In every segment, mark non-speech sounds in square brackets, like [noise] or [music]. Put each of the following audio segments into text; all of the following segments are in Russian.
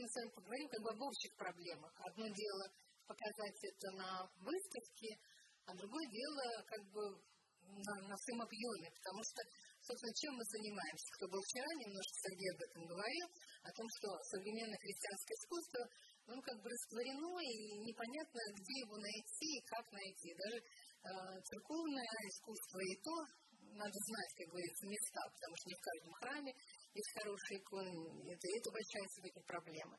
мы с вами поговорим как бы об общих проблемах. Одно дело показать это на выставке, а другое дело как бы на, на всем объеме, потому что, собственно, чем мы занимаемся? Кто был вчера, немножко Сергей об этом говорил, о том, что современное христианское искусство, ну, как бы растворено, и непонятно, где его найти и как найти. Даже э, церковное искусство и то надо знать, как говорится, места, потому что не в каждом храме есть хорошие иконы. Это, это большая сегодня проблема.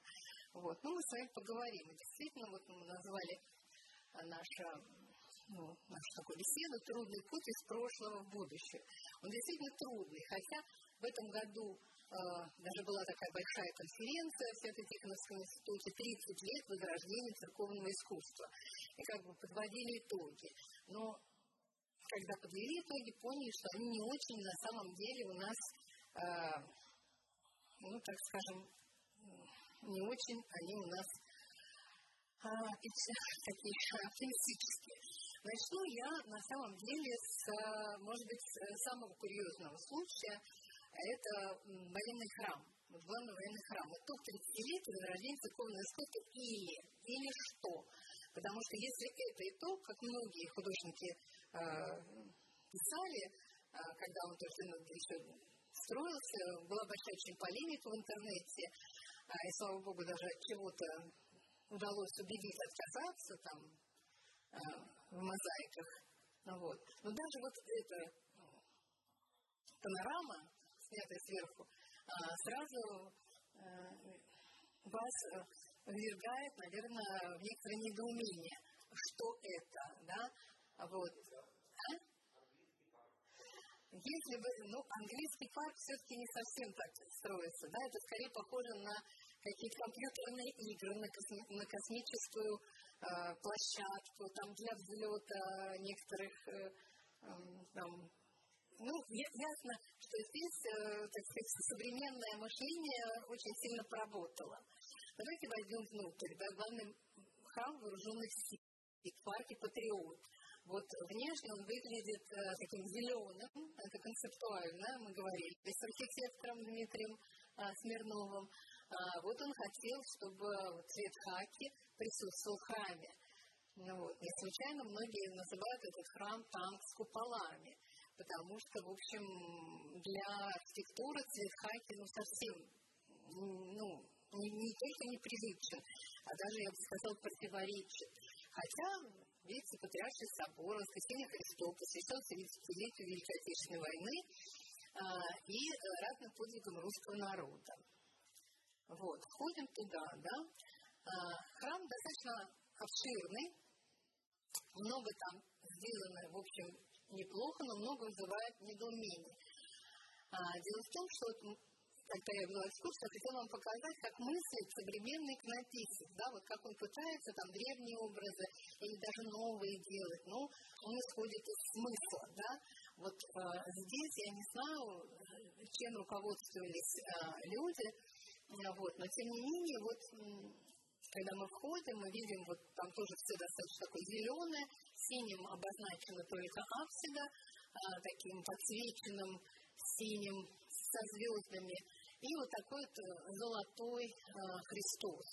Вот. Ну, мы с вами поговорим. И действительно, вот мы назвали наша, ну, нашу такую беседу «Трудный путь из прошлого в будущее». Он действительно трудный, хотя в этом году э, даже была такая большая конференция в Свято-Тихоновском институте «30 лет возрождения церковного искусства». И как бы подводили итоги. Но когда подвели итоги, поняли, что они не очень на самом деле у нас, ну, так скажем, не очень они у нас а, [laughs] такие оптимистические. Начну я на самом деле с, может быть, самого курьезного случая. Это военный храм, главный военный храм. Это 30 лет возрождения церковного искусства или, или что? Потому что если это итог, как многие художники э, писали, э, когда он только еще строился, была большая очень полемика в интернете, а, и слава богу, даже от чего-то удалось убедить отказаться там э, в мозаиках. Ну, вот. Но даже вот эта панорама, снятая сверху, э, сразу э, вас ввергает, наверное, в некоторое недоумение, что это, да, вот. Если бы, ну, английский парк все-таки не совсем так строится, да, это скорее похоже на какие-то компьютерные игры, на, косми, на космическую э, площадку, там для взлета некоторых, э, э, там, ну, ясно, что здесь, э, так сказать, современное мышление очень сильно поработало. Давайте войдем внутрь. Да, главный храм вооруженных сил в парке Патриот. Вот внешне он выглядит э, таким зеленым, это концептуально, мы говорили, с архитектором Дмитрием э, Смирновым. А, вот он хотел, чтобы цвет хаки присутствовал в храме. Ну, вот. Не случайно многие называют этот храм танк с куполами, потому что, в общем, для архитектуры цвет хаки ну, совсем ну, не, не только непривычен, а даже, я бы сказал, противоречит. Хотя, видите, Патриарший собор, воскресенье Христова посвящен 70-летию Великой Отечественной войны а, и разным подвигам русского народа. Вот, входим туда, да. А, храм достаточно обширный, много там сделано, в общем, неплохо, но много вызывает недоумение. А, дело в том, что когда я была экскурсия, я хотела вам показать, как мыслит современный иконописец, да, вот как он пытается там древние образы или даже новые делать, но он исходит из смысла, да. Вот э, здесь я не знаю, чем руководствовались э, люди, э, вот, но тем не менее, вот когда мы входим, мы видим, вот там тоже все достаточно такое зеленое, синим обозначено только апсида, а, таким подсвеченным синим со звездами и вот такой вот э, золотой э, Христос.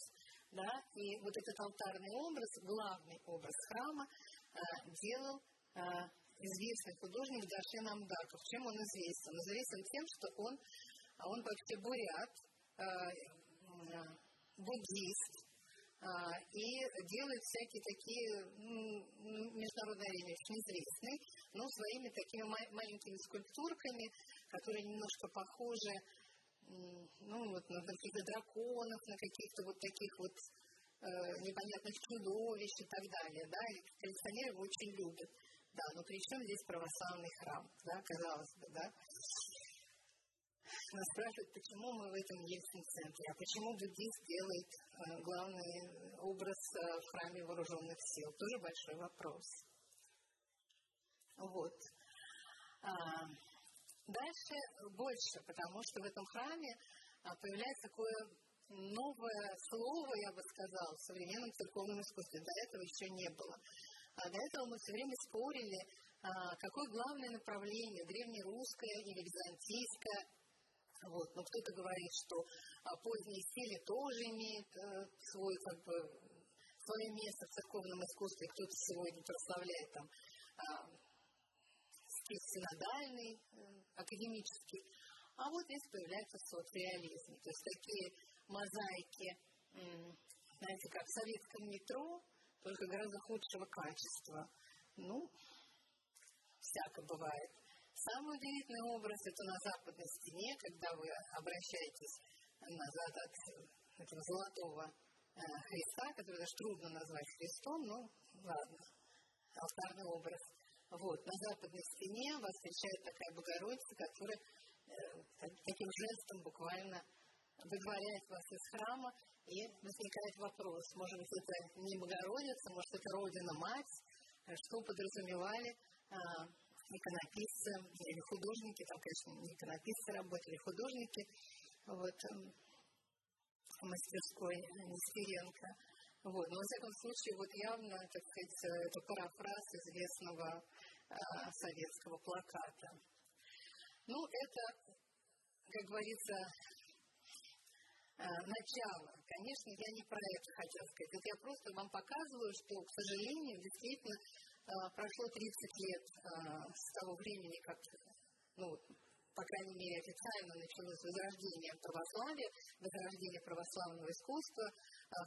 Да? И вот этот алтарный образ, главный образ храма, э, делал известный художник Дашин Амдаков. Чем он известен? Он известен тем, что он, он вообще бурят, буддист, и делает всякие такие международные арене очень известные, но своими такими маленькими скульптурками, которые немножко похожи ну, вот на каких-то драконов, на каких-то вот таких вот э, непонятных чудовищ и так далее, да, и коллекционеры его очень любят. Да, но при чем здесь православный храм, да, казалось бы, да. Нас спрашивают, почему мы в этом Ельцин центре, а почему буддист делает э, главный образ э, в храме вооруженных сил? Тоже большой вопрос. Вот. А, Дальше больше, потому что в этом храме а, появляется такое новое слово, я бы сказала, в современном церковном искусстве. До этого еще не было. А до этого мы все время спорили, а, какое главное направление, древнерусское или византийское, Вот. Но кто-то говорит, что поздние стили тоже имеют э, свой, как бы, свое место в церковном искусстве. Кто-то сегодня прославляет там стиль синодальный, э, академический. А вот здесь появляется соцреализм. То есть такие мозаики, знаете, как в советском метро, только гораздо худшего качества. Ну, всяко бывает. Самый удивительный образ это на западной стене, когда вы обращаетесь назад от этого золотого э, Христа, который даже трудно назвать Христом, но ладно, алтарный образ. Вот, на западной стене вас встречает такая Богородица, которая э, таким жестом буквально выдворяет вас из храма, и возникает вопрос, может быть, это не Богородица, может, это Родина-Мать, что подразумевали а, иконописцы или художники, там, конечно, не иконописцы работали, художники, вот, в мастерской Нестеренко. Вот. Но, во всяком случае, вот явно, так сказать, это парафраз известного э, советского плаката. Ну, это, как говорится, э, начало. Конечно, я не про это хотела сказать. Это я просто вам показываю, что, к сожалению, действительно а, прошло 30 лет с того времени, как, ну, по крайней мере, официально началось возрождение православия, возрождение православного искусства,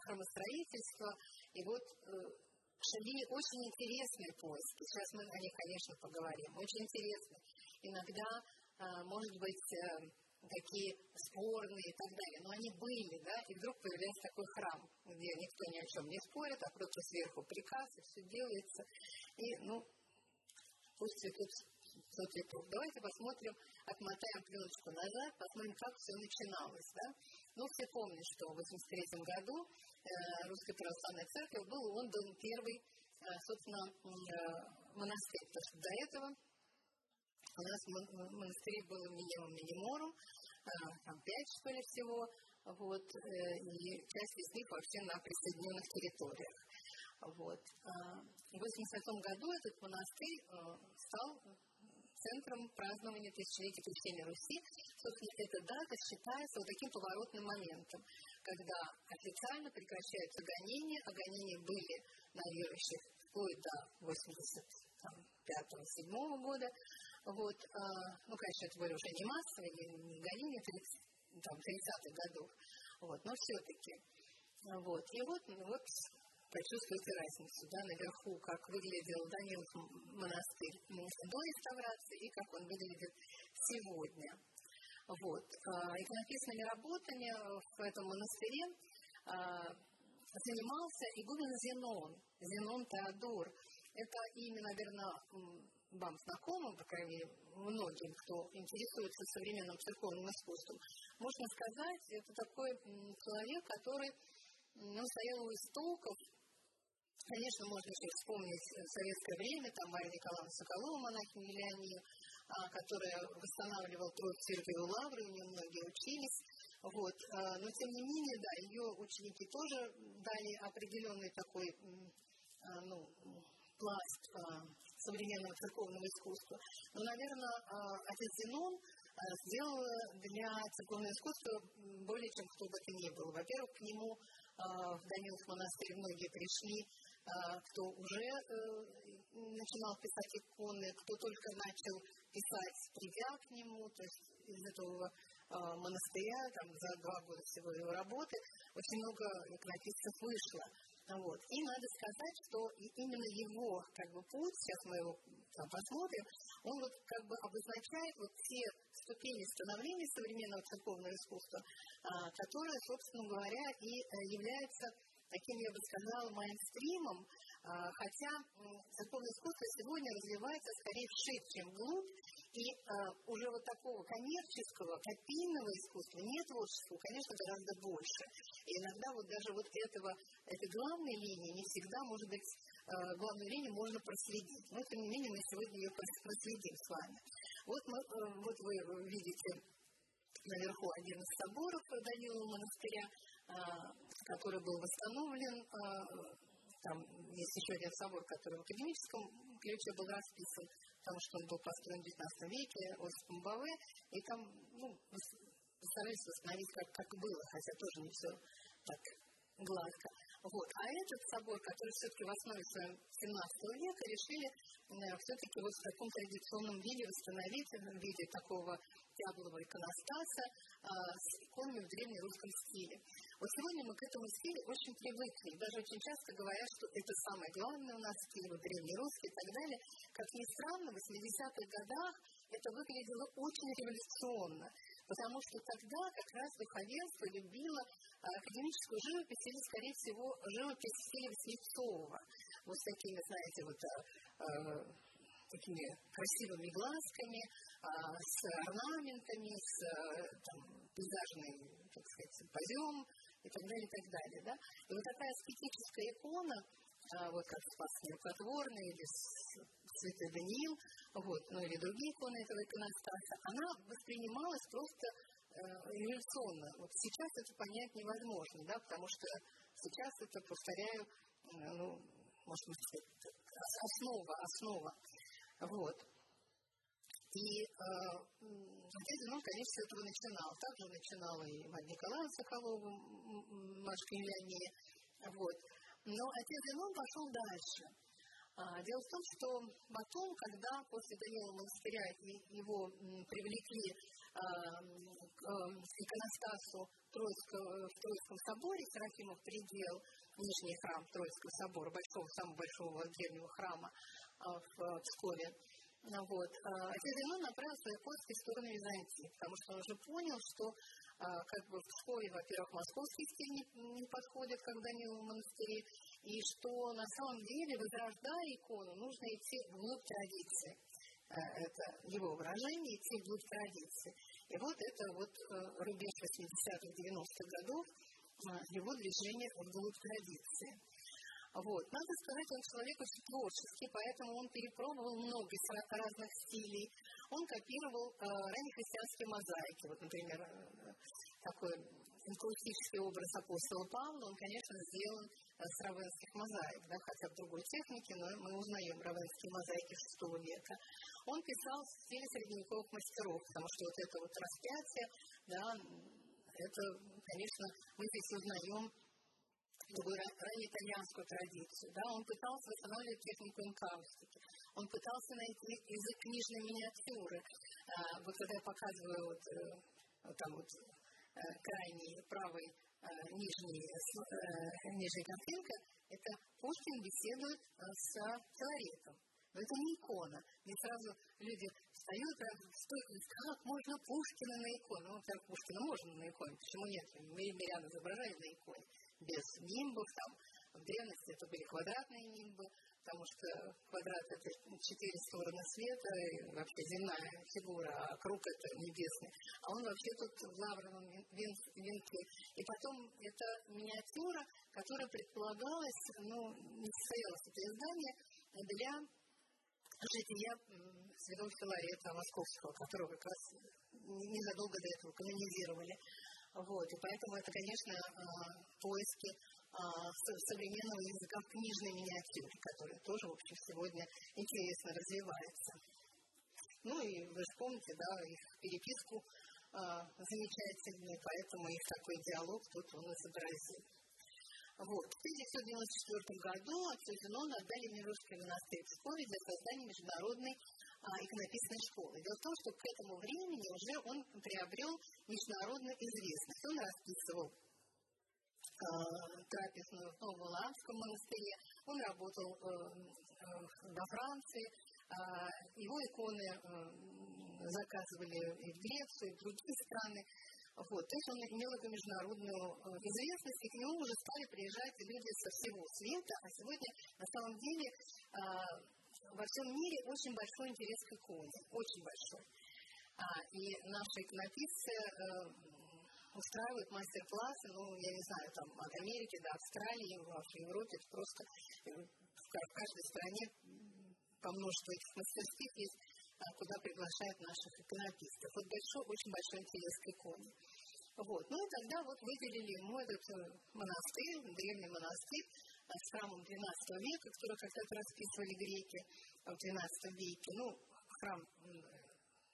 храмостроительства. И вот э, шли очень интересные поиски. Сейчас мы о них, конечно, поговорим. Очень интересные. Иногда, может быть, э, такие спорные и так далее. Но они были, да, и вдруг появляется такой храм, где никто ни о чем не спорит, а просто сверху приказ, и все делается. И, ну, пусть цветут цветут. Давайте посмотрим, отмотаем пленочку назад, посмотрим, как все начиналось, да. Ну, все помнят, что в 83 году э, Русская Православная Церковь был отдан первый, э, собственно, э, монастырь, потому что до этого у нас монастырей было минимум миниморум, там пять, что ли, всего, вот, и часть из них вообще на присоединенных территориях. Вот. В 1988 году этот монастырь стал центром празднования тысячелетия крещения Руси. Собственно, эта дата считается вот таким поворотным моментом, когда официально прекращаются гонения, а гонения были на верующих вплоть до 85-87 года. Вот, а, ну, конечно, это были уже не массовые, не, не гонения 30, там, 30-х годов, вот, но все-таки. Вот, и вот, вот почувствуйте разницу, да, наверху, как выглядел Данилов монастырь до реставрации и как он выглядит сегодня. Вот. А, иконописными работами в этом монастыре а, занимался игумен Зенон, Зенон Теодор. Это имя, наверное, вам знакомым, по крайней мере, многим, кто интересуется современным церковным искусством, можно сказать, это такой человек, который ну, стоял у истоков Конечно, можно еще вспомнить советское время, там Мария Николаевна Соколова, монахиня Леонид, а, которая восстанавливала Троицу Сергееву Лавру, у нее многие учились. Вот. А, но, тем не менее, да, ее ученики тоже дали определенный такой а, ну, пласт современного церковного искусства. Но, наверное, отец Зенон сделал для церковного искусства более чем кто бы то ни был. Во-первых, к нему в Данилов монастырь многие пришли, кто уже э, начинал писать иконы, кто только начал писать, придя к нему, то есть из этого монастыря, там, за два года всего его работы, очень много иконописцев вышло. Вот. И надо сказать, что именно его как бы, путь, сейчас мы его там, посмотрим, он вот как бы обозначает вот те ступени становления современного церковного искусства, а, которые, собственно говоря, и э, являются таким, я бы сказала, мейнстримом, а, хотя церковное искусство сегодня развивается скорее вширь, чем вглубь, и э, уже вот такого коммерческого, копийного искусства, нет творческого, конечно, гораздо больше. И иногда вот даже вот этого, этой главной линии не всегда, может быть, э, главную линию можно проследить. Но, тем не менее, мы сегодня ее проследим с вами. Вот, мы, э, вот вы видите наверху один из соборов Данилова монастыря, который был восстановлен э, там есть еще один собор, который в академическом ключе был расписан, потому что он был построен в XIX веке, Осип Мбаве, и там ну, старались восстановить, как, как было, хотя тоже не все так гладко. Вот. А этот собор, который все-таки в основе своем 17 века решили э, все-таки вот в таком традиционном виде восстановить, в виде такого тяблового иконостаса э, с иконами в древнерусском стиле. Вот сегодня мы к этому стилю очень привыкли. Даже очень часто говорят, что это самое главное у нас стиль, вот древнерусский и так далее. Как ни странно, в 80-х годах это выглядело очень революционно. Потому что тогда как раз духовенство любило а, академическую живопись или, скорее всего, живопись в стиле. Вот с такими, знаете, вот а, а, такими красивыми глазками, с орнаментами, с там, пейзажным, так сказать, симпозиум и так далее, и так далее. Да? И вот такая аскетическая икона, вот как Спас Нерукотворный или Святой Даниил, вот, ну или другие иконы этого иконостаса, она воспринималась просто э, революционно. Вот сейчас это понять невозможно, да, потому что сейчас это, повторяю, э, ну, может быть, основа, основа. Вот. И э, отец Зенон, конечно, с этого начинал. Также начинал и Мария Николаевна Соколова, Машка Юлиане. Вот. Но отец Зенон пошел дальше. А, дело в том, что потом, когда после Данила монастыря его привлекли а, к иконостасу Троицкого, в Троицком соборе, Серафимов предел, Нижний храм Троицкого собора, большого, самого большого древнего храма а, в Пскове, вот. Отец Зенон направил свои поиски в сторону Византии, потому что он уже понял, что как бы в Пскове, во-первых, московский стиль не, не подходит, как Данилу монастыре, и что на самом деле, возрождая икону, нужно идти вглубь традиции. Это его выражение, идти вглубь традиции. И вот это вот рубеж 80-х, 90-х годов, его движение вглубь традиции. Вот. Надо сказать, он человек очень творческий, поэтому он перепробовал много разных стилей. Он копировал э, раннехристианские мозаики. Вот, например, э, такой инкрустический образ апостола Павла, он, конечно, сделан э, с равенских мозаик, да, хотя в другой технике, но мы узнаем равенские мозаики VI века. Он писал в стиле средневековых мастеров, потому что вот это вот распятие, да, это, конечно, мы здесь узнаем ранее итальянскую традицию. Да, он пытался восстанавливать технику инкаустики. Он пытался найти язык книжной миниатюры. А, вот когда я показываю вот, э, вот там вот Э, крайний правый э, нижний, нижняя картинка, это Пушкин беседует с Филаретом. Но это не икона. Мне сразу люди встают, стоят, как можно Пушкина на иконе? Ну, во Пушкина можно на иконе, почему нет? Мирян изображают на иконе. Без нимбов, там, в древности это были квадратные нимбы, потому что квадрат – это четыре стороны света, и вообще земная фигура, а круг – это небесный. А он вообще тут в лавровом венке. И потом это миниатюра, которая предполагалась, ну, не состоялось это издание, для жития святого Филарета Московского, которого как раз незадолго до этого канонизировали. Вот, и поэтому это, конечно, а, поиски а, современного языка в книжной миниатюре, который тоже, в общем, сегодня интересно развивается. Ну и вы же помните, да, их переписку а, замечательную, поэтому их такой диалог тут он изобразил. Вот. В 1994 году отцу Зенону отдали Мирожский монастырь в Пскове для создания международной иконописной школы. Дело в том, что к этому времени уже он приобрел международную известность. Он расписывал Э, трапезную в Новоламском монастыре. Он работал э, э, во Франции. Его иконы заказывали и в Грецию, и в другие страны. Вот. То есть он имел эту международную известность, и к нему уже стали приезжать люди со всего света. А сегодня, на самом деле, во всем мире очень большой интерес к иконе. Очень большой. И наши иконописцы устраивают мастер-классы, ну, я не знаю, там, от Америки до Австралии, в Европе, это просто э, в каждой стране по множеству этих мастерских есть, а, куда приглашают наших иконописцев. Вот большой, очень большой интерес к иконе. Вот. Ну и тогда вот выделили ему этот э, монастырь, древний монастырь э, храмом XII века, который когда-то расписывали греки в XII веке. Ну, храм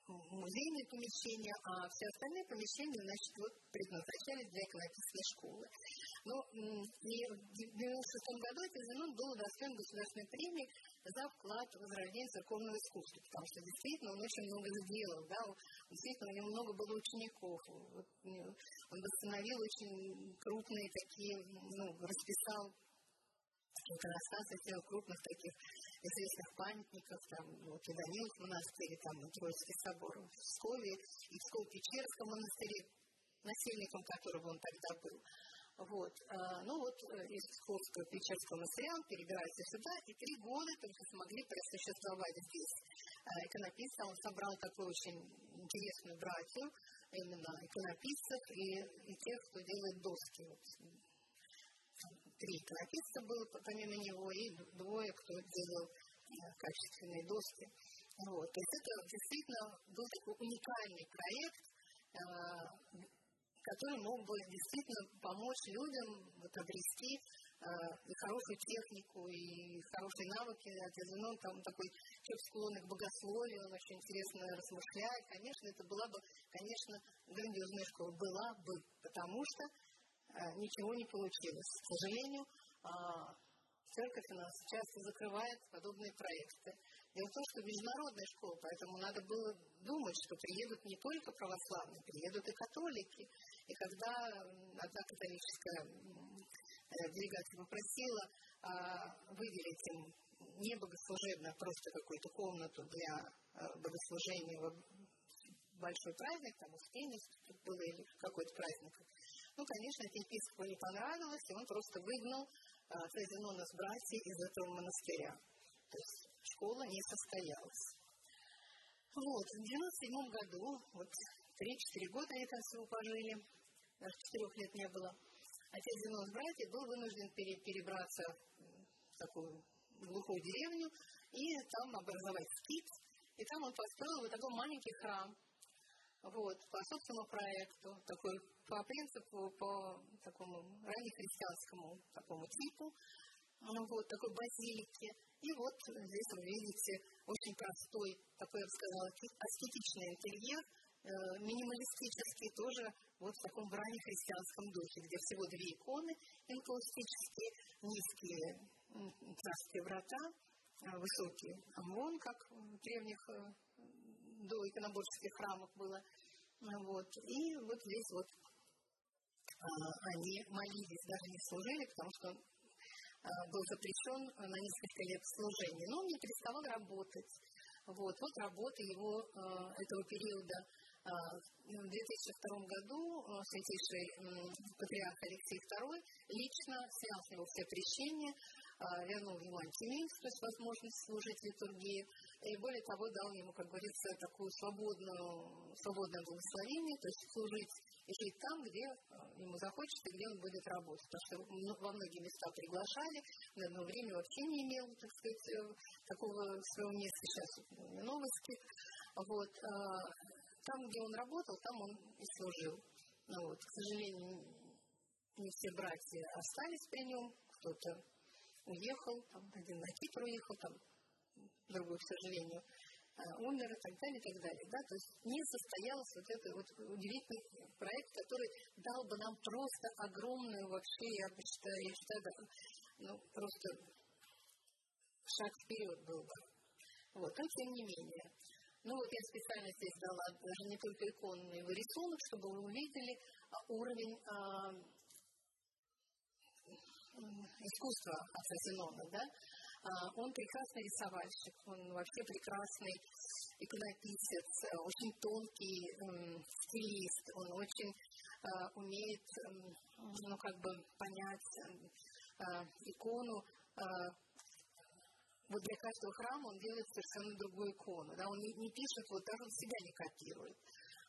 музейные помещения, а все остальные помещения, значит, вот предназначались для иконописной школы. Ну, и в 1996 году Тизенон был удостоен государственной премии за вклад в возрождение церковного искусства, потому что действительно он очень много сделал, да, действительно у него много было учеников, вот, он восстановил очень крупные такие, ну, расписал иконостасы сделал крупных таких известных памятников, там, вот, и Данилов монастырь, там, Троицкий собор в Пскове, и в Псково-Печерском монастыре, насельником которого он тогда был. Вот. А, ну вот э, из Псковского Печерского монастыря он перебирается сюда, и три года только смогли просуществовать здесь. Иконописца он собрал такую очень интересную братью, именно иконописцев и, и тех, кто делает доски. Вот. Три иконописца было помимо него, и двое, кто делал э, качественные доски. Вот. То есть это действительно был такой уникальный проект, а, который мог бы действительно помочь людям вот, обрести э, и хорошую технику, и хорошие навыки. Отец Зенон там такой человек склонный к богословию, он очень интересно размышляет. Конечно, это была бы, конечно, грандиозная школа. Была бы, потому что э, ничего не получилось. К сожалению, э, церковь у нас часто закрывает подобные проекты. Дело в том, что международная школа, поэтому надо было думать, что приедут не только православные, приедут и католики. И когда одна католическая э, делегация попросила а, выделить им не богослужебно, а просто какую-то комнату для а, богослужения большой праздник, там Успение было или какой-то праздник. Ну, конечно, епископу не понравилось, и он просто выгнал а, Фезенона с братьей из этого монастыря. То есть школа не состоялась. Вот, в 1997 году, вот 3-4 года они там всего пожили, даже 4 лет не было, отец Зенон с братьев был вынужден перебраться в такую глухую деревню и там образовать скит. И там он построил вот такой маленький храм, вот, по собственному проекту, такой по принципу, по такому раннехристианскому такому типу, ну, вот, такой базилики. И вот здесь вы видите очень простой, такой, я бы сказала, аскетичный интерьер, э, минималистический тоже вот в таком раннехристианском духе, где всего две иконы инкаустические, низкие царские врата, э, высокий амвон, как в древних э, до иконоборческих храмов было. Вот. И вот здесь вот они молились, даже не служили, потому что а, был запрещен на несколько лет служения. Но он не переставал работать. Вот, вот работа его а, этого периода. В 2002 году святейший патриарх Алексей II лично снял с него все прещения, вернул ему антиминс, то есть возможность служить литургии, и более того, дал ему, как говорится, такую свободную, свободное благословение, то есть служить жить там, где э, ему захочется, где он будет работать. Потому что во многие места приглашали, на одно время вообще не имел, так сказать, э, такого своего места, сейчас новости. Вот. А, там, где он работал, там он и служил. Ну, вот. К сожалению, не все братья остались при нем, кто-то уехал, там, один на Кипр уехал, там, другой, к сожалению, умер и так далее, и так далее. Да? То есть не состоялся вот этот вот удивительный проект, который дал бы нам просто огромную вообще, я считаю, я считаю да, ну, просто шаг вперед был бы. Вот, но тем не менее. Ну вот я специально здесь дала даже не только иконный рисунок, чтобы вы увидели а, уровень а, искусства Зенона, да, он прекрасный рисовальщик, он вообще прекрасный иконописец, очень тонкий стилист, он очень а, умеет, ну, как бы понять а, икону. Вот для каждого храма он делает совершенно другую икону. Да? Он не, не пишет, вот даже он себя не копирует.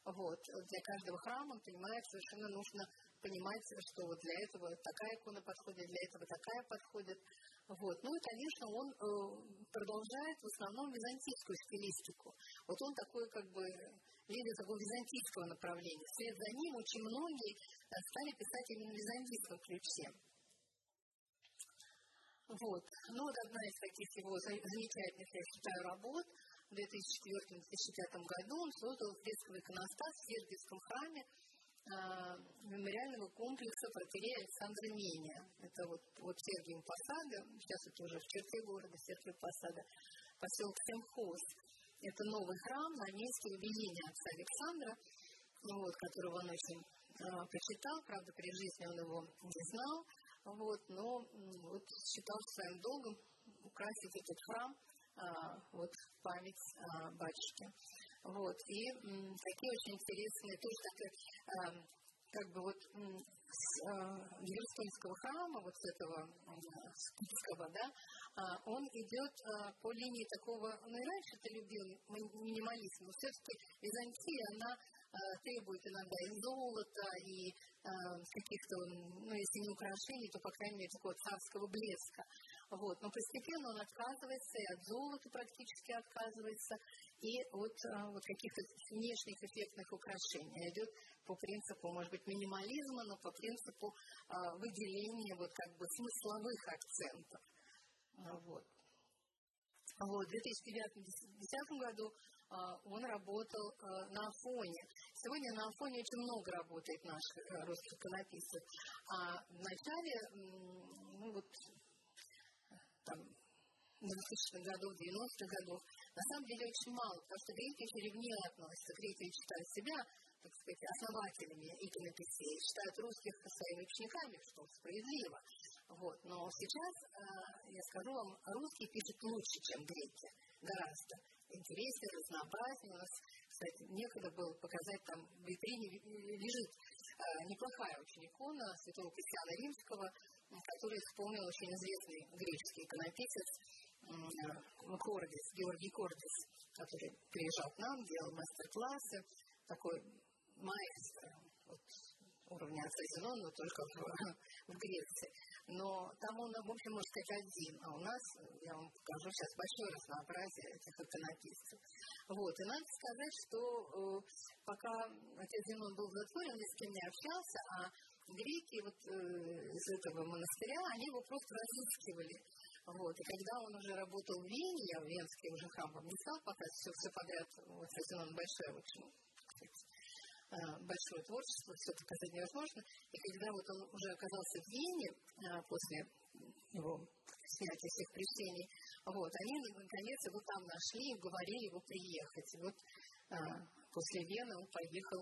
Вот. Для каждого храма он понимает, совершенно нужно понимать, что вот для этого такая икона подходит, для этого такая подходит. Вот. Ну и, конечно, он э, продолжает в основном византийскую стилистику. Вот он такой, как бы, лидер такого византийского направления. Вслед за ним очень многие э, стали писать именно в византийском ключе. Вот. Ну, вот одна из таких его замечательных, я считаю, работ в 2004-2005 году он создал фресковый иконостас в Сергиевском храме мемориального комплекса протерея Александра Меня. Это вот, вот Сергиев Посада, сейчас это уже в черте города Сергиев Посада, поселок Семхоз. Это новый храм на месте убиения отца Александра, вот, которого он очень э, почитал, правда, при жизни он его не знал, вот, но вот, считал своим долгом украсить этот храм э, вот, в память э, батюшки. Вот, и такие очень интересные, тоже как, э, как бы вот с э, храма, вот с этого скифского, да, э, он идет э, по линии такого, ну и раньше это любил минимализм, но все-таки Византия, она Э, требует иногда и золота, и э, каких-то, ну, если не украшений, то, по крайней мере, такого царского блеска. Вот. Но постепенно он отказывается и от золота практически отказывается, и от э, вот каких-то внешних эффектных украшений. Идет по принципу, может быть, минимализма, но по принципу выделения вот как бы смысловых акцентов. Вот. Вот, в 2010 году а, он работал а, на Афоне. Сегодня на Афоне очень много работает наших э, русских иконописцев. А в начале, ну вот, там, 2000-х годов, 90-х годов, на самом деле очень мало, потому что греки очень ревниво относятся. Греки считают себя, так сказать, основателями иконописей, считают русских своими учениками, что справедливо. Вот. Но сейчас, э, я скажу вам, русские пишут лучше, чем греки. Гораздо интереснее, разнообразнее. У нас, кстати, некогда было показать, там в витрине лежит э, неплохая очень икона святого Кристиана Римского, который исполнил очень известный греческий иконописец Кордис, Георгий Кордис, который приезжал к нам, делал мастер-классы, такой маэстро вот, уровня отца Зенона, только в, в Греции но там он, в общем, может сказать, один, а у нас, я вам покажу сейчас большое разнообразие этих иконописцев. Вот, и надо сказать, что э, пока отец Зенон был затворен, ни с кем не общался, а греки вот э, из этого монастыря, они его просто разыскивали. Вот, и когда он уже работал в Вене, я в Венский уже вам не стал показывать, все, все подряд, вот, Зенон большой, очень Э, большое творчество, все показать невозможно. И когда вот он уже оказался в Вене э, после его снятия всех пресений, вот, они наконец его там нашли и уговорили его приехать. И вот э, после Вены он поехал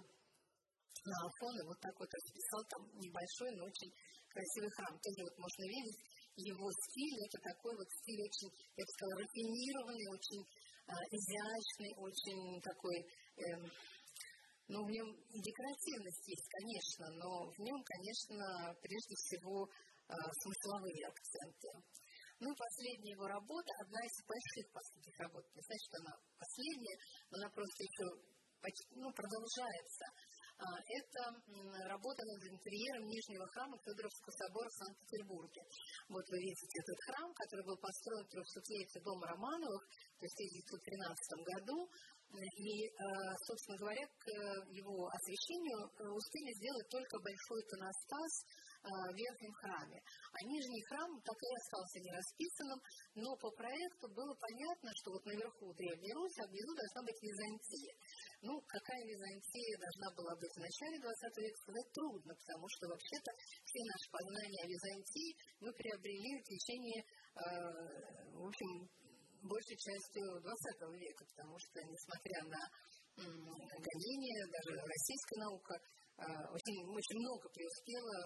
на Афон и вот так вот расписал там небольшой, но очень красивый храм. Тоже вот можно видеть его стиль, это такой вот стиль очень, я бы сказала, рафинированный, очень э, изящный, очень такой э, ну, в нем декоративность есть, конечно, но в нем, конечно, прежде всего э, смысловые акценты. Ну, последняя его работа, одна из больших последних работ, не значит, она последняя, она просто еще ну, продолжается. А, это работа над интерьером Нижнего храма Федоровского собора в Санкт-Петербурге. Вот вы видите этот храм, который был построен в 300-летие дома Романовых, в 1913 году. И, э, собственно говоря, к его освещению э, успели сделать только большой иконостас э, в верхнем храме. А нижний храм так и остался нерасписанным, но по проекту было понятно, что вот наверху Древняя Русь, а внизу должна быть Византия. Ну, какая Византия должна была быть в начале 20 века, сказать трудно, потому что вообще-то все наши познания о Византии мы приобрели в течение, в общем, большей частью 20 века, потому что, несмотря на гонения, даже российская наука а, очень, очень много преуспела,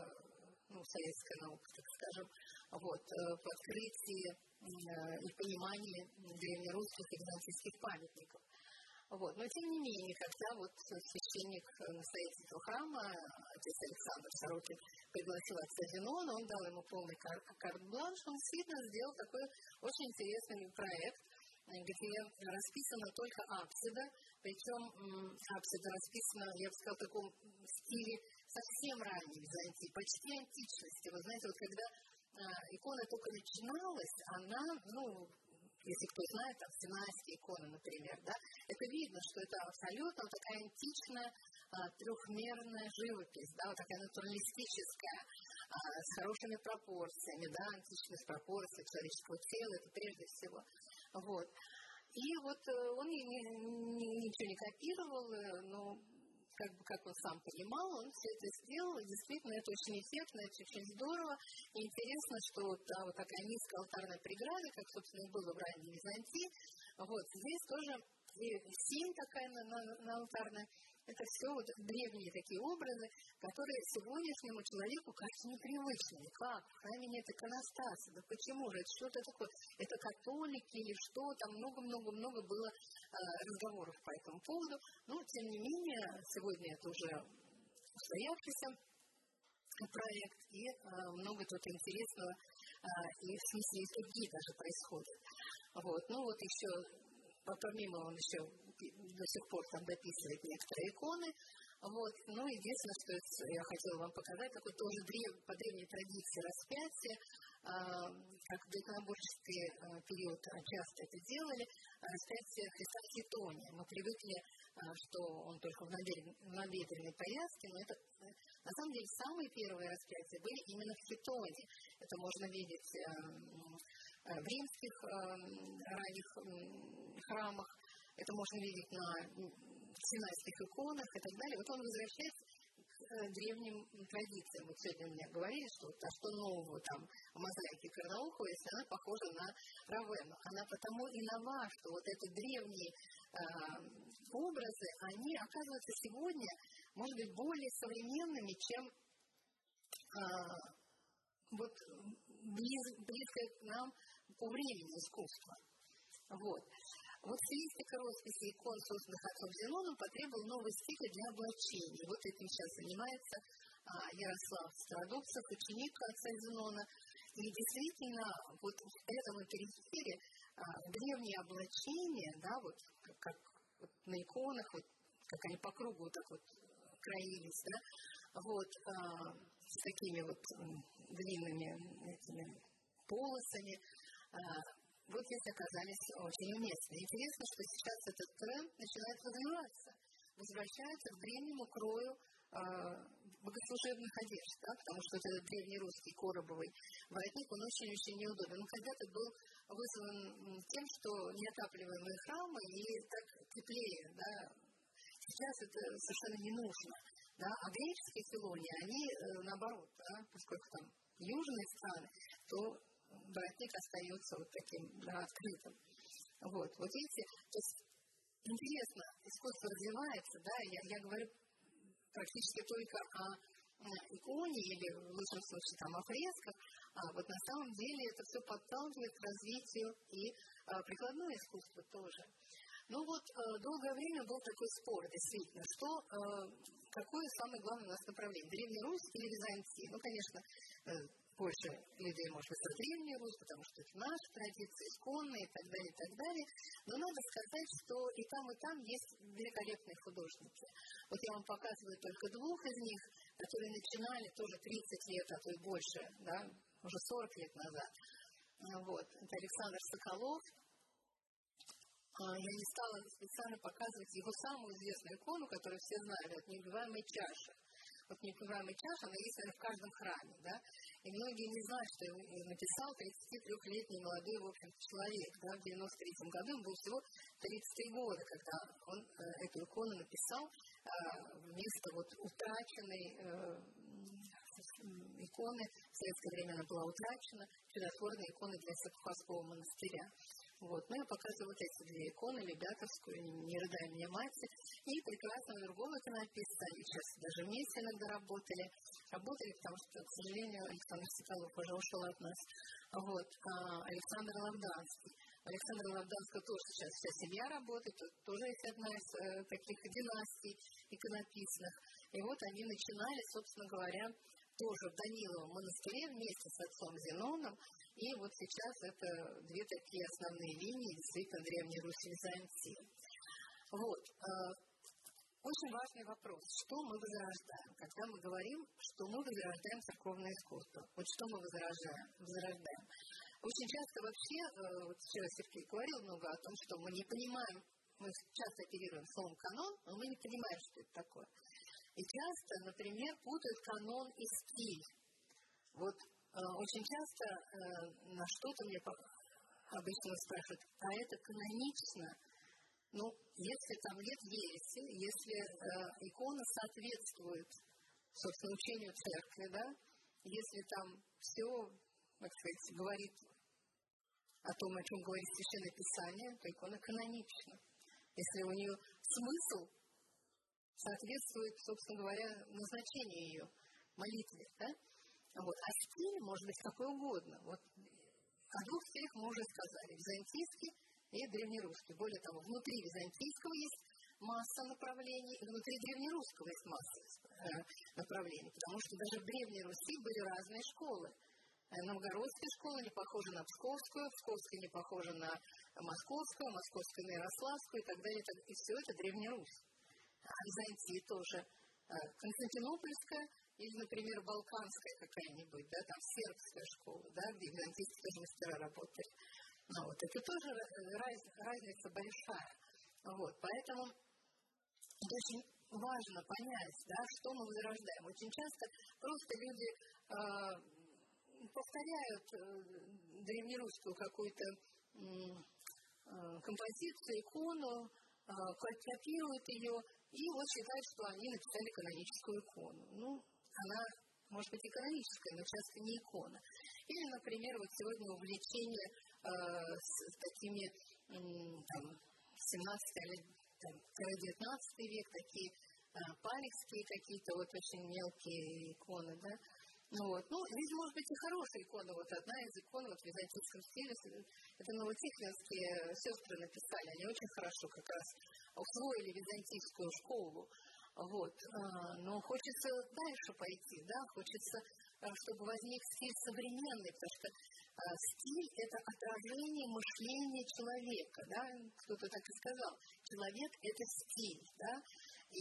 ну, советская наука, так скажем, вот, э, в открытии и понимании древнерусских и византийских памятников. Вот. Но тем не менее, когда вот священник настоятель этого храма, отец Александр Сорокин, пригласил отца Зенона, он дал ему полный карт-бланш, он действительно сделал такой очень интересный проект, где расписана только апсида, причем апсида расписана, я бы сказала, в таком стиле совсем ранней Византии, почти античности. Вы знаете, вот когда а, икона только начиналась, она, ну, если кто знает, там, синайские иконы, например, да, это видно, что это абсолютно такая античная а, трехмерная живопись, да, вот такая натуралистическая, а, с хорошими пропорциями, да, античность пропорций человеческого тела, это прежде всего. Вот. И вот он ничего не копировал, но как бы как он сам понимал, он все это сделал, и действительно это очень эффектно, это очень здорово. И интересно, что да, вот такая низкая алтарная преграда, как, собственно, и было в ранней Византии, вот здесь тоже и синь такая на, на, на алтарной, это все вот древние такие образы, которые сегодняшнему человеку кажутся непривычными. Как? В храме нет иконостаса. Да почему же? Это что-то такое? Это католики или что? Там много-много-много было разговоров по этому поводу. Но, тем не менее, сегодня это уже устоявшийся проект, и э, много тут интересного, э, и в смысле и другие даже происходят. Вот. Ну вот еще помимо он еще до сих пор там дописывает некоторые иконы. Вот. Ну, единственное, что я хотела вам показать, такой тоже древ, по древней традиции распятия, а, как в иконоборческий а, период часто это делали, распятие Христа в хитоне. Мы привыкли, а, что он только в набедренной повязке, но это на самом деле самые первые распятия были именно в хитоне. Это можно видеть в римских ранних храмах, это можно видеть на синайских иконах и так далее. Вот он возвращается к э, древним традициям. Вот сегодня мне говорили, что а что нового там в мозаике Карнаухова, если она похожа на Равену. Она потому и нова, что вот эти древние э, образы, они оказываются сегодня, может быть, более современными, чем э, вот близ, близкое к нам по времени искусство. Вот. Вот стилистика росписи икон, созданных отцом Зеноном, потребовал новый стиль для облачения. Вот этим сейчас занимается а, Ярослав Стародубцев, ученик отца Зенона. И действительно, вот в этом интерьере а, древние облачения, да, вот как, вот на иконах, вот как они по кругу вот так вот краились, да, вот а, с такими вот длинными этими полосами, а, вот здесь оказались очень уместны. Интересно, что сейчас этот тренд начинает развиваться, возвращается к древнему крою э, богослужебных одежд, да, потому что это древний русский коробовый воротник, он очень-очень неудобен. Он когда-то был вызван тем, что неотапливаемые храмы и так теплее, да, сейчас это совершенно не нужно. Да, а греческие филонии, они э, наоборот, да, поскольку там южные страны, то воротник остается вот таким да, открытым. Вот, вот видите, то есть интересно, искусство развивается, да, я, я говорю практически только о иконе или в лучшем случае там о фресках, а вот на самом деле это все подталкивает к развитию и а, прикладное искусство тоже. Ну вот э, долгое время был такой спор, действительно, что, э, какое самое главное у нас направление, древнерусский или Византия? Ну, конечно, э, больше людей, может быть, древний рус, потому что это наша традиция, исконная и так далее, и так далее. Но надо сказать, что и там, и там есть великолепные художники. Вот я вам показываю только двух из них, которые начинали тоже 30 лет, а то и больше, да, уже 40 лет назад. Вот. Это Александр Соколов. А, я не стала специально показывать его самую известную икону, которую все знают, это «Неубиваемая чаша» вот непрерываемый час, она есть наверное, в каждом храме, да, и многие не знают, что написал 33-летний молодой, в общем человек, да, в 93 году, ему было всего 33 года, когда он э, эту икону написал э, вместо вот утраченной э, иконы, в советское время она была утрачена, чудотворной иконы для Сапховского монастыря. Вот. Ну, я показываю вот эти две иконы, Любятовскую, «Не рыдай мне, мать», и прекрасного другого иконописца. Они сейчас даже вместе иногда работали. Работали, потому что, к сожалению, Александр Соколов уже ушел от нас. Вот. А Александр Лавданский. Александр Лавданского тоже сейчас вся семья работает, тоже есть одна из э, таких династий иконописных. И вот они начинали, собственно говоря, тоже в Даниловом монастыре вместе с отцом Зеноном. И вот сейчас это две такие основные линии, действительно, Древней Руси Византии. Вот. Э, очень важный вопрос, что мы возрождаем, когда мы говорим, что мы возрождаем церковное искусство. Вот что мы возрождаем? возрождаем. Очень часто вообще, э, вот вчера Сергей говорил много о том, что мы не понимаем, мы часто оперируем словом канон, но мы не понимаем, что это такое. И часто, например, путают канон и стиль. Вот э, очень часто э, на что-то мне обычно спрашивают, а это канонично? Ну, если там нет ереси, если э, икона соответствует, собственно, учению церкви, да, если там все, так сказать, говорит о том, о чем говорит Священное Писание, то икона канонична. Если у нее смысл соответствует, собственно говоря, назначению ее, молитве, да? Вот. А стиль может быть какой угодно. Вот о двух стилях мы уже сказали. Византийский и древнерусский. Более того, внутри византийского есть масса направлений, внутри древнерусского есть масса э, направлений, потому что даже в Древней Руси были разные школы. Э, новгородская школа не похожа на Псковскую, Псковская не похожа на Московскую, Московская на Ярославскую и так далее. И все это Древняя Русь. Византия тоже э, Константинопольская или, например, Балканская какая-нибудь, да, там сербская школа, да, где византийские тоже мастера работали. Ну, вот, это тоже раз, разница большая. Вот, поэтому это очень важно понять, да, что мы возрождаем. Очень часто просто люди э, повторяют э, древнерусскую какую-то э, композицию, икону, э, копируют ее и вот считают, что они написали каноническую икону. Ну, она может быть и каноническая, но часто не икона. Или, например, вот сегодня увлечение э, с, с такими э, там, 17 или 19 век, такие э, палехские какие-то вот очень мелкие иконы, да, ну, вот. ну, здесь может быть и хорошая икона. Вот одна из икон вот, в византийском стиле, это новотихвинские сестры написали. Они очень хорошо как раз усвоили византийскую школу. Вот. А, но хочется дальше пойти, да, хочется, а, чтобы возник стиль современный, потому что а, стиль – это отражение мышления человека, да, кто-то так и сказал. Человек – это стиль, да, и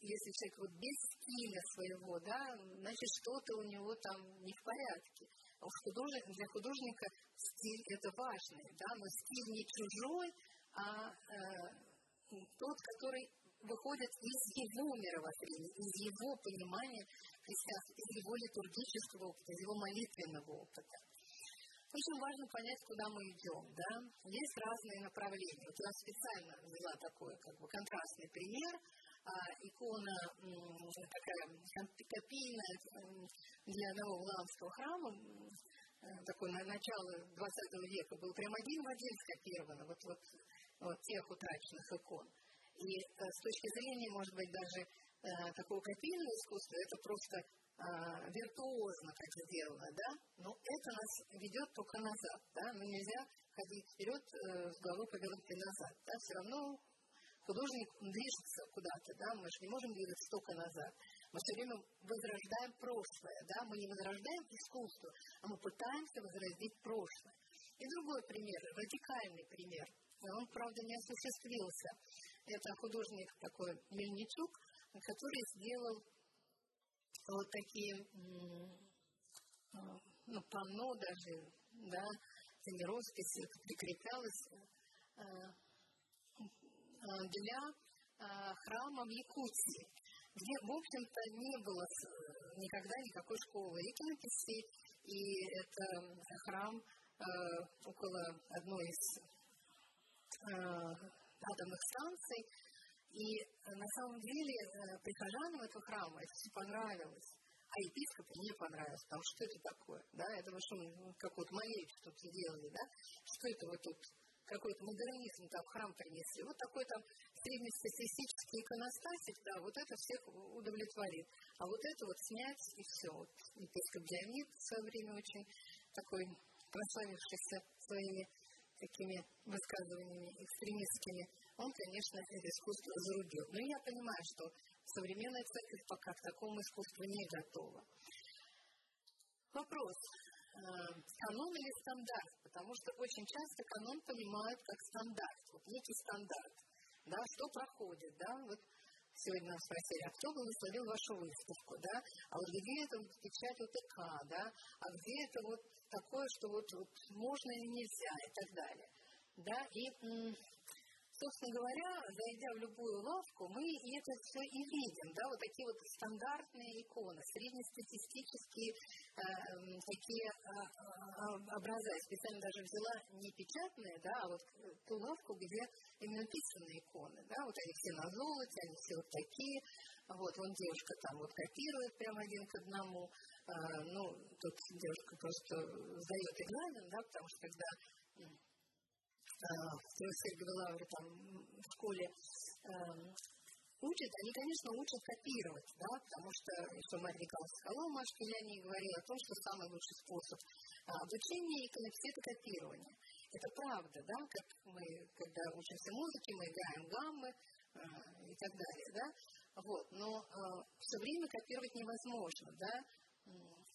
если человек вот без стиля своего, да, значит, что-то у него там не в порядке. А художник, для художника стиль – это важный, да, но стиль не чужой, а э, тот, который выходит из его мировоззрения, из его понимания христианства, из его литургического опыта, из его молитвенного опыта. Очень важно понять, куда мы идем. Да? Есть разные направления. Вот я специально взяла такой как бы, контрастный пример. А, икона такая копийная для одного Владимирского храма, такой на начало 20 века, был прям один в один скопировано, вот, вот, вот тех утраченных икон. И э, с точки зрения, может быть, даже э, такого копийного искусства, это просто э, виртуозно как сделано, да, но это нас ведет только назад, да, но нельзя ходить вперед э, с головой повернутой назад, да, все равно художник движется куда-то, да, мы же не можем двигаться только назад. Мы все время возрождаем прошлое, да, мы не возрождаем искусство, а мы пытаемся возродить прошлое. И другой пример, радикальный пример, он, правда, не осуществился. Это художник такой Мельничук, который сделал вот такие а, ну, панно даже, да, или роспись прикреплялась а, а, для храма в Якутии, где, в общем-то, не было никогда никакой школы иконописи, и это храм около одной из атомных станций. И э, на самом деле э, прихожанам этого храма это все понравилось. А епископу не понравилось, потому что это такое, да, это вы что, какую-то молитву тут сделали, да, что это вот тут какой-то модернизм там храм принесли. Вот такой там среднестатистический иконостасик, да, вот это всех удовлетворит. А вот это вот снять и все. Вот епископ Леонид в свое время очень такой прославившийся своими такими высказываниями экстремистскими, он, конечно, это искусство зарубил. Но я понимаю, что современная церковь пока к такому искусству не готова. Вопрос, э, канон или стандарт? Потому что очень часто канон понимают как стандарт, вот некий стандарт, да, что проходит, да, вот сегодня нас спросили, а кто благословил вашу выставку, да, а вот где это вот печать ОТК, да, а где это вот такое, что вот, вот можно или нельзя и так далее, да, и собственно говоря, зайдя в любую лавку, мы это все и видим, да, вот такие вот стандартные иконы, среднестатистические э, такие э, образа. Я специально даже взяла не печатные, да, а вот ту лавку, где именно писанные иконы. Да, вот они все на золоте, они все вот такие. Вот, вон девушка там вот копирует прямо один к одному. А, ну, тут девушка просто сдает экзамен, да, потому что когда а, в Трехсерговой лавре там в школе а, учат, они, конечно, учат копировать, да, потому что, что Марья Николаевна Скалова, Леонид говорила о том, что самый лучший способ обучения иконописи – это копирование. Это правда, да, как мы, когда учимся музыке, мы играем гаммы э, и так далее, да, вот, но э, все время копировать невозможно, да,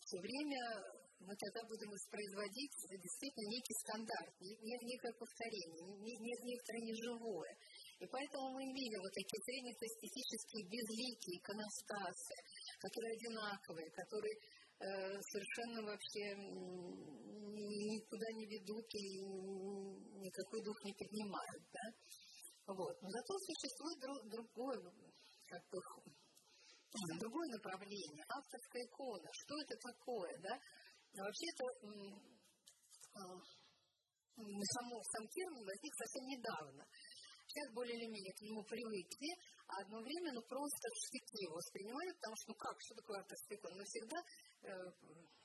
все время мы тогда будем воспроизводить действительно некий стандарт, не, не, некое повторение, не, не, некоторое неживое. И поэтому мы видим вот такие среднестатистические безликие иконостасы, которые одинаковые, которые э, совершенно вообще никуда не ведут и никакой дух не поднимают. Да? Вот. Но зато существует друг, другое, как бы, другое направление, авторская икона. Что это такое? Да? Но вообще это сам, сам термин возник совсем недавно. Сейчас более или менее к нему привыкли, а одно время ну, просто штыки его воспринимали, потому что, ну как, что такое икона? Мы всегда, э,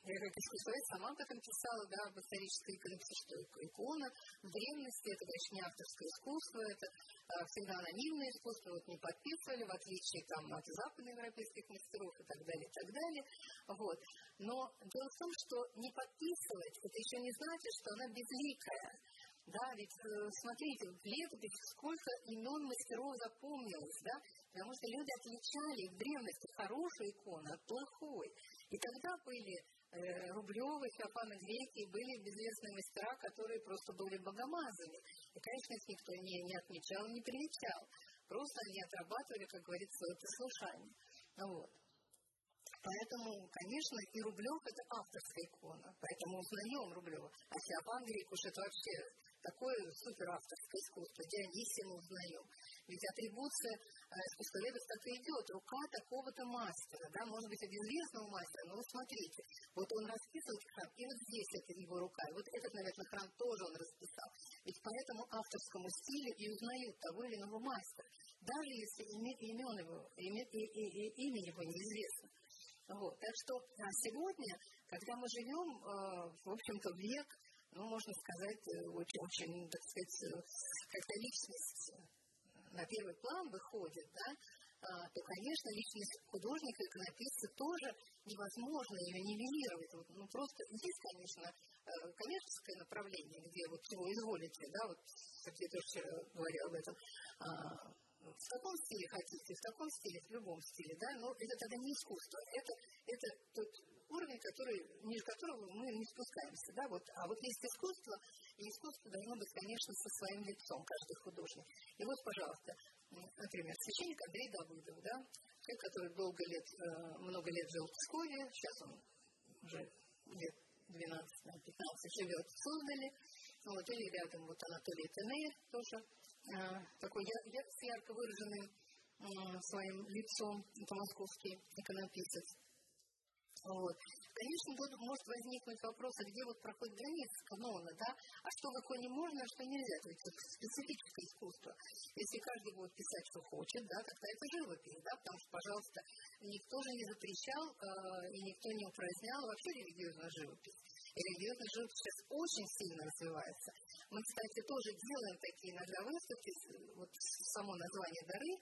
я как искусствовед сама об этом писала, да, об исторической иконе, что икона в древности, это, конечно, не авторское искусство, это э, всегда анонимное искусство, вот не подписывали, в отличие там, от западноевропейских мастеров и так далее, и так далее. Вот. Но дело в том, что не подписывать, это еще не значит, что она безликая. Да, ведь э, смотрите, в летописи сколько имен мастеров запомнилось, да, потому что люди отличали в древности хорошую икону от плохой. И тогда были э, Рублевы, Феофаны Греки, были безвестные мастера, которые просто были богомазами. И, конечно, их никто не, не отмечал, не привечал. Просто они отрабатывали, как говорится, свое послушание. Вот. Поэтому, конечно, и Рублев – это авторская икона, поэтому узнаем Рублева. А Феофан Грек уж это вообще такое суперавторское искусство, Дионисия мы узнаем. Ведь атрибуция э, искусствоведов так и идет, рука такого-то мастера, да, может быть, известного мастера, но вот смотрите, вот он расписывал храм, и вот здесь это его рука, и вот этот, наверное, храм тоже он расписал. Ведь по этому авторскому стилю и узнают того или иного мастера, даже если имен его, имя, и, и, имя его неизвестно. Вот. Так что а сегодня, когда мы живем, э, в общем-то, век ну, можно сказать, очень, очень так сказать, как-то личность на первый план выходит, да, то, конечно, личность художника, иконописца тоже невозможно ее нивелировать. Ну, просто есть, конечно, коммерческое направление, где вот чего изволите, да, вот Сергей тоже говорил об этом, в каком стиле хотите, в каком стиле, в любом стиле, да, но это тогда не искусство, это, это тот уровень, который, ниже которого мы не спускаемся, да, вот, а вот есть искусство, и искусство должно быть, конечно, со своим лицом, каждый художник. И вот, пожалуйста, например, священник Андрей Давыдов, да, человек, который долго лет, э, много лет жил в Пскове, сейчас он уже лет 12-15 живет в Суздале, вот, или рядом вот Анатолий Тенеев тоже, э, такой ярко выраженным э, своим лицом, это московский иконописец. Вот. Конечно, тут может возникнуть вопрос, а где вот проходит граница канона, да? А что в иконе можно, а что нельзя? То есть это специфическое искусство. Если каждый будет писать, что хочет, да, тогда это живопись, да, потому что, пожалуйста, никто же не запрещал э, и никто не упразднял вообще религиозную живопись. И религиозная живопись сейчас очень сильно развивается. Мы, кстати, тоже делаем такие иногда выставки, вот само название «Дары»,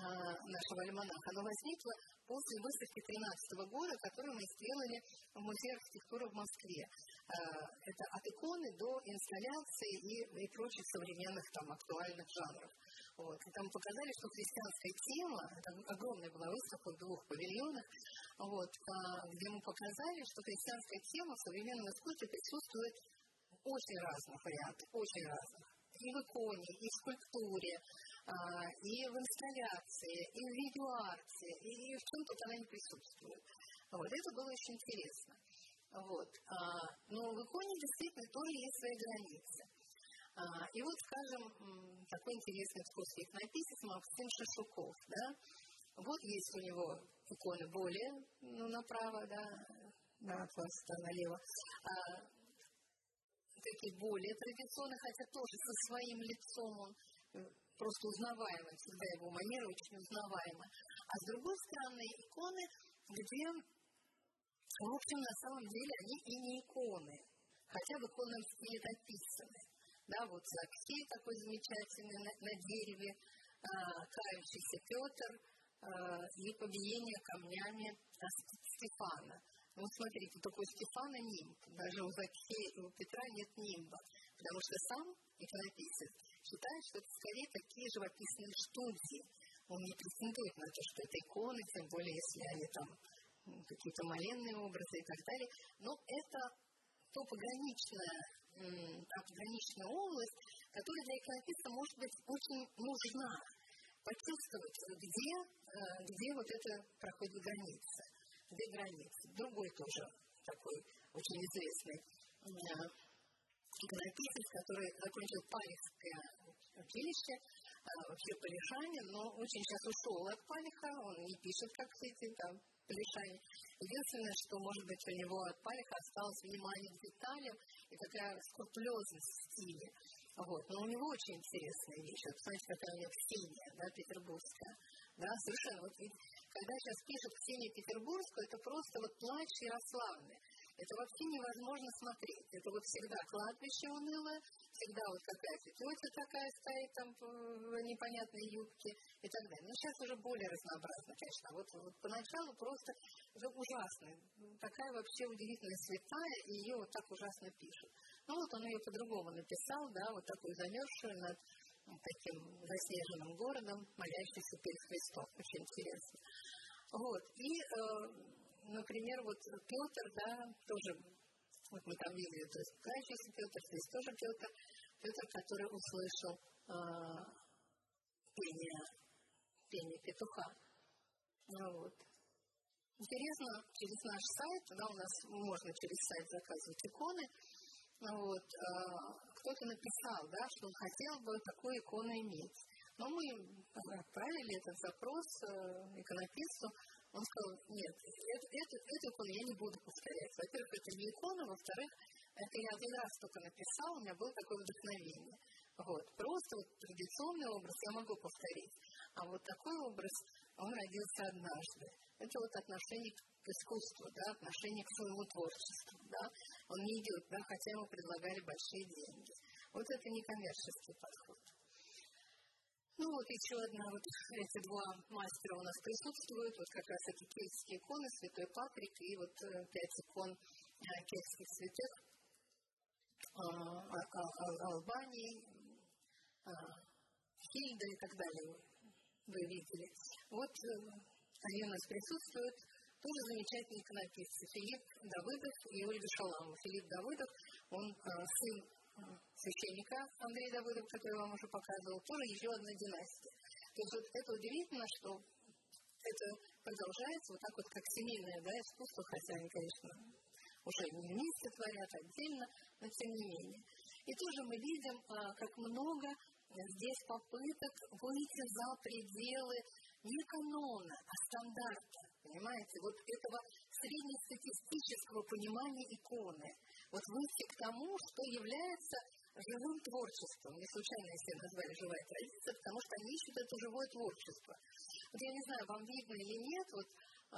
нашего альманаха, оно возникло после выставки 2013 года, которую мы сделали в Музее архитектуры в Москве. А, это от иконы до инсталляции и, и прочих современных там актуальных жанров. Вот. И там показали, что христианская тема, это огромная была выставка в двух павильонах, вот, а, где мы показали, что христианская тема в современном искусстве присутствует очень разных вариантах, очень разных. И в иконе, и в скульптуре, и в инсталляции, и в видеоарте, и в чем тут она не присутствует. Вот, это было очень интересно. Вот. А, но в иконе действительно тоже есть свои границы. А, и вот, скажем, такой интересный экскурсий иконописец Максим Шашуков. Да? Вот есть у него иконы более ну, направо, да, на атлас, да, налево. А, Римский более традиционный, хотя тоже со своим лицом он просто узнаваемый, всегда его манера очень узнаваемая. А с другой стороны, иконы, где, в общем, на самом деле они и не иконы, хотя в иконном стиле написаны. Да, вот Закхей такой замечательный на, на дереве, а, кающийся Петр а, и побиение камнями Стефана. Ну, смотрите, у Стефана нимб. Даже у Закхея и у Петра нет нимба. Потому что сам иконописец считает, что это скорее такие живописные студии. Он не претендует на то, что это иконы, тем более, если они там какие-то маленные образы и так далее. Но это то пограничная, та пограничная область, которая для иконописца может быть очень нужна. Почувствовать, где, э, где вот это проходит граница где границы. Другой тоже такой очень известный иконописец, который закончил Палехское училище, а, вообще полишанин, но очень сейчас ушел от Палиха, он не пишет, как все эти там полишане. Единственное, что, может быть, у него от Палиха осталось внимание к деталям и такая скрупулезность в стиле. Вот. Но у него очень интересная вещь. Вот, смотрите, какая у него Ксения, да, петербургская. Да, совершенно. Вот, когда сейчас пишут Ксения Петербургскую, это просто вот плач Ярославны. Это вообще невозможно смотреть. Это вот всегда кладбище унылое, всегда вот какая-то тетя такая стоит там в непонятной юбке и так далее. Но сейчас уже более разнообразно, конечно. Вот, вот поначалу просто это ужасно. Такая вообще удивительная святая, и ее вот так ужасно пишут. Ну вот он ее по-другому написал, да, вот такую замерзшую над таким заснеженным городом, молящийся перед Христом. Очень интересно. Вот. И э, например, вот Петр, да, тоже, вот мы там видели, то есть кающийся Петр, здесь тоже Петр, Петр, который услышал э, пение, пение петуха. Ну, вот. Интересно, через наш сайт, да, у нас можно через сайт заказывать иконы, ну вот, э, кто-то написал, да, что он хотел бы такую икону иметь. Но мы отправили этот запрос э, иконописцу, он сказал, нет, эту, эту икону я не буду повторять. Во-первых, это не икона, во-вторых, это я один раз только написал, у меня было такое вдохновение. Вот. Просто вот традиционный образ я могу повторить. А вот такой образ, он родился однажды. Это вот отношение к искусству, да, отношение к своему творчеству. Да. Он не идет, да, хотя ему предлагали большие деньги. Вот это не коммерческий подход. Ну вот еще одна, вот эти два мастера у нас присутствуют, вот как раз эти кельтские иконы, Святой Патрик и вот э, пять икон э, кельтских святых а, Албании, Хильда и так далее, вы видели. Вот э, они у нас присутствуют, тоже замечательные иконописцы, Филипп Давыдов и Ольга Шаламова. Филипп Давыдов, он сын священника Андрея Давыдова, который я вам уже показывал, тоже еще одна династия. То есть вот это удивительно, что это продолжается вот так вот, как семейное да, искусство, хотя они, конечно, уже не вместе творят отдельно, но тем не менее. И тоже мы видим, а, как много здесь попыток выйти за пределы не канона, а стандарта, понимаете, вот этого среднестатистического понимания иконы. Вот выйти к тому, что является живым творчеством. Не случайно все назвали «живая традиция», потому что они ищут это живое творчество. Вот я не знаю, вам видно или нет, вот э,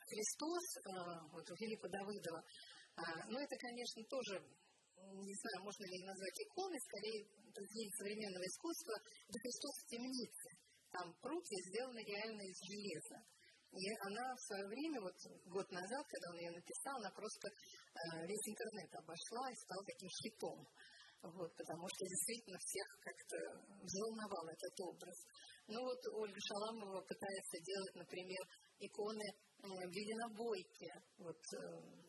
Христос, э, вот у Филиппа Давыдова, э, ну это, конечно, тоже, не знаю, можно ли назвать иконой, скорее произведение современного искусства, это Христос в темнице. Там прутья сделаны реально из железа. И она в свое время, вот год назад, когда он ее написал, она просто э, весь интернет обошла и стала таким хитом. Вот, потому что действительно всех как-то взволновал этот образ. Ну вот Ольга Шаламова пытается делать, например, иконы э, в виде набойки. Вот э,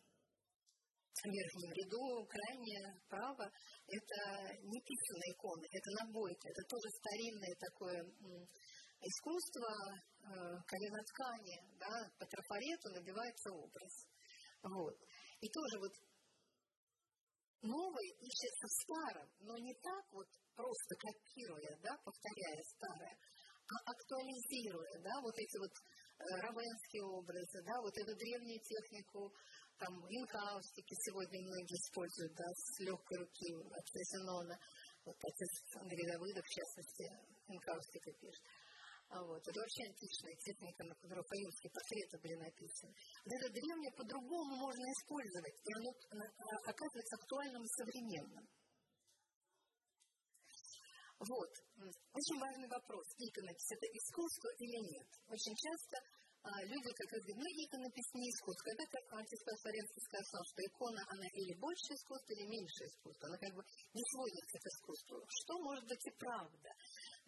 в верхнем ряду, крайне право, это не писанная икона, это набойка, это тоже старинное такое искусство, э, колено ткани, да, по трафарету набивается образ. Вот. И тоже вот новое ищется в старом, но не так вот просто копируя, да, повторяя старое, а актуализируя, да, вот эти вот равенские образы, да, вот эту древнюю технику, там, инкаустики сегодня многие используют, да, с легкой руки отца Зенона, вот отец Андрей Давыдов, в частности, инкаустика пишет. А вот. Это вообще античная техника, на которой по-юрски портреты были написаны. Это древнее по-другому можно использовать, и оно оказывается актуальным и современным. Вот. Очень важный вопрос. Иконопись – это искусство или нет? Очень часто а, люди как говорят, ну, иконопись не искусство. Когда как отец Флоренций сказал, что икона, она или больше искусства, или меньше искусства. Она как бы не сводится к искусству. Что может быть и правда?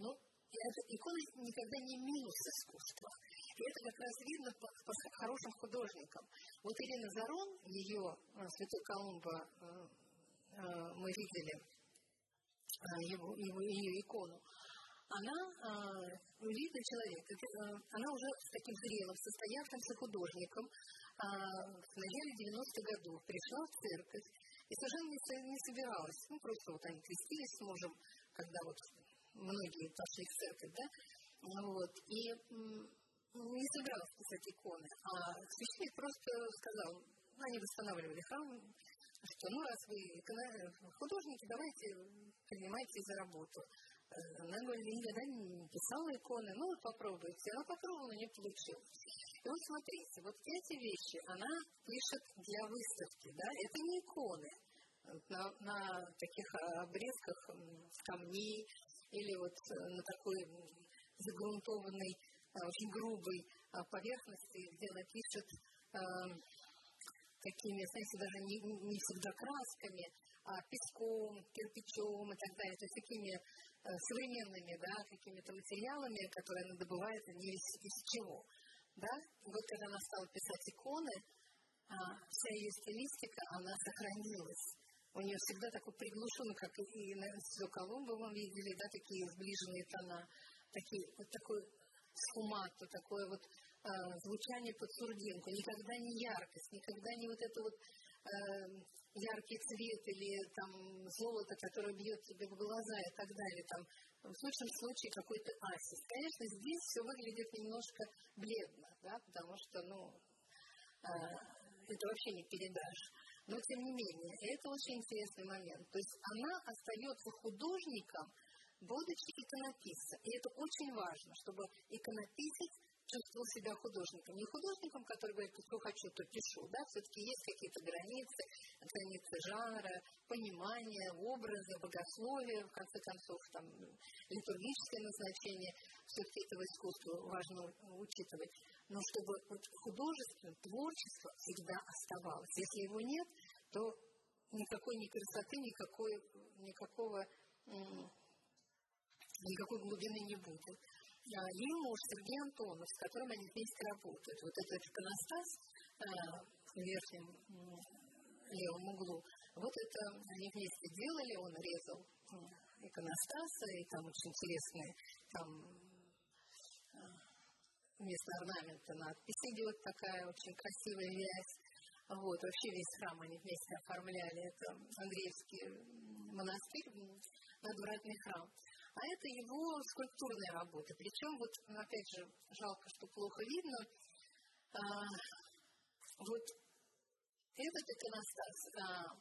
Ну, это, икона никогда не минус искусства. И это как раз видно по, по хорошим художникам. Вот Ирина Зарон, ее а, Святой Колумба э, э, мы видели, его, его, ее икону, она э, видный человек, она уже с таким зрелым, состоявшимся художником э, в начале 90-х годов пришла в церковь и совершенно не собиралась, ну просто вот они крестились с мужем, когда вот многие пошли в церковь, да, вот, и не собиралась писать иконы, а священник просто сказал, они восстанавливали храм, что ну раз вы художники, давайте принимайте за работу. Она говорит, никогда не писала иконы, ну вот попробуйте. Она попробовала, не получилось. И вот смотрите, вот эти вещи она пишет для выставки, да, это не иконы. На, на таких обрезках камней или вот на такой загрунтованной, очень грубой поверхности, где она пишет такими, знаете, даже не, не всегда красками, а песком, кирпичом и так далее, то есть такими э, современными, да, какими-то материалами, которые она добывает не из, из чего. Да? Вот когда она стала писать иконы, а, вся ее стилистика, она сохранилась. У нее всегда такой приглушенный, как и на Святого Колумба вы видели, да, такие сближенные тона, такие, вот такой схумато, такое вот э, звучание под сурдинку, никогда не яркость, никогда не вот это вот э, яркий цвет или там золото, которое бьет тебе в глаза и так далее, там в лучшем случае какой-то асис. Конечно, здесь все выглядит немножко бледно, да, потому что, ну, э, это вообще не передашь. Но тем не менее, это очень интересный момент. То есть она остается художником, будучи иконописцем. И это очень важно, чтобы иконописец чувствовал себя художником. Не художником, который говорит, что хочу, то пишу. Да? Все-таки есть какие-то границы, границы жанра, понимания, образа, богословия, в конце концов, там, литургическое назначение. Все-таки этого искусства важно учитывать. Но чтобы вот художество, творчество всегда оставалось. Если его нет, то никакой ни красоты, никакой, никакого никакой глубины не будет. А, и муж Сергей Антонов, с которым они вместе работают. Вот этот иконостас а, в верхнем левом углу, вот это они вместе делали, он резал иконостасы, и там очень интересные, там а, вместо орнамента надпись идет такая очень красивая вязь. Вот, вообще весь храм они вместе оформляли. Это Андреевский монастырь, надвратный храм а это его скульптурная работа. Причем, вот, опять же, жалко, что плохо видно, а, вот этот иконостас, а,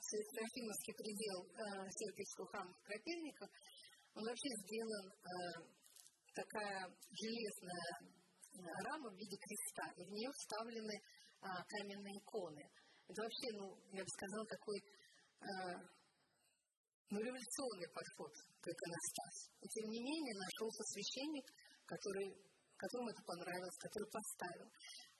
Серафимовский предел а, Сергиевского храма в Крапельниках, он вообще сделан а, такая железная рама в виде креста, и в нее вставлены а, каменные иконы. Это вообще, ну, я бы сказала, такой а, ну, революционный подход к иконостасу. И тем не менее нашелся священник, который, которому это понравилось, который поставил.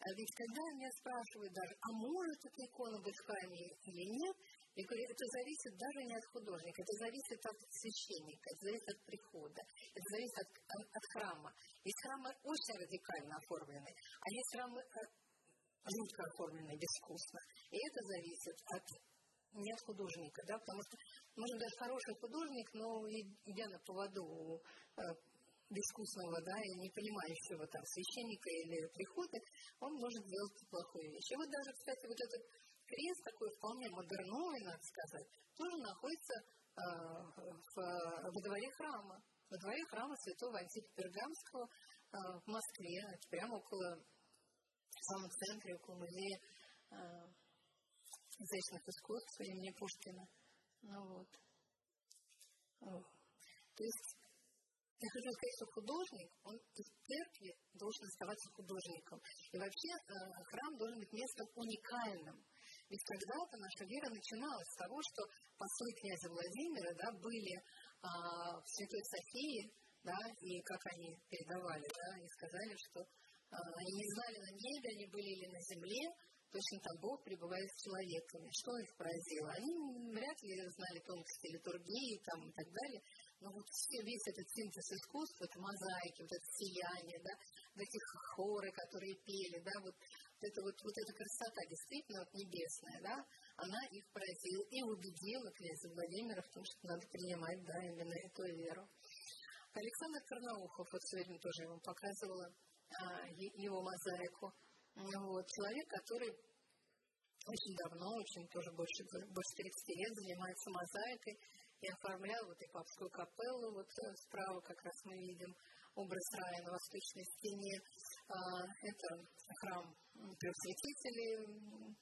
А ведь когда меня спрашивают даже, а может эта икона быть в храме или нет, я говорю, это зависит даже не от художника, это зависит от священника, это зависит от прихода, это зависит от, от, от храма. Есть храмы очень радикально оформлены, а есть храмы э, жутко оформлены, безвкусно. И это зависит от не от художника, да, потому что может даже хороший художник, но идя на поводу у э, безвкусного, да, и не понимающего там священника или прихода, он может сделать плохую вещь. И вот даже, кстати, вот этот крест такой вполне модерновый, надо сказать, тоже находится э, в, во дворе храма. Во дворе храма святого Антипа Пергамского в Москве, прямо около, в самом центре, около музея изящных искусств имени Пушкина. Ну вот. То есть я хочу сказать, что художник, он из церкви должен оставаться художником. И вообще э, храм должен быть местом уникальным. Ведь когда-то наша вера начиналась с того, что послы князя Владимира да, были а, в Святой Софии, да, и как они передавали, да, они сказали, что они не знали на небе, они были или на земле, точно там Бог пребывает с человеками. Что их поразило? Они вряд ли знали тонкости литургии там, и так далее, но вот весь этот синтез искусств, вот мозаики, вот это сияние, да, вот эти хоры, которые пели, да, вот, вот, это, вот, вот эта красота действительно вот небесная, да, она их поразила и убедила князя Владимира в том, что надо принимать, да, именно эту веру. Александр Карнаухов, вот сегодня тоже ему показывала а, его мозаику, вот, человек, который очень давно, очень тоже больше, больше 30 лет занимается мозаикой, и оформлял вот и папскую капеллу, вот э, справа как раз мы видим образ рая на восточной стене. А, это храм трех святителей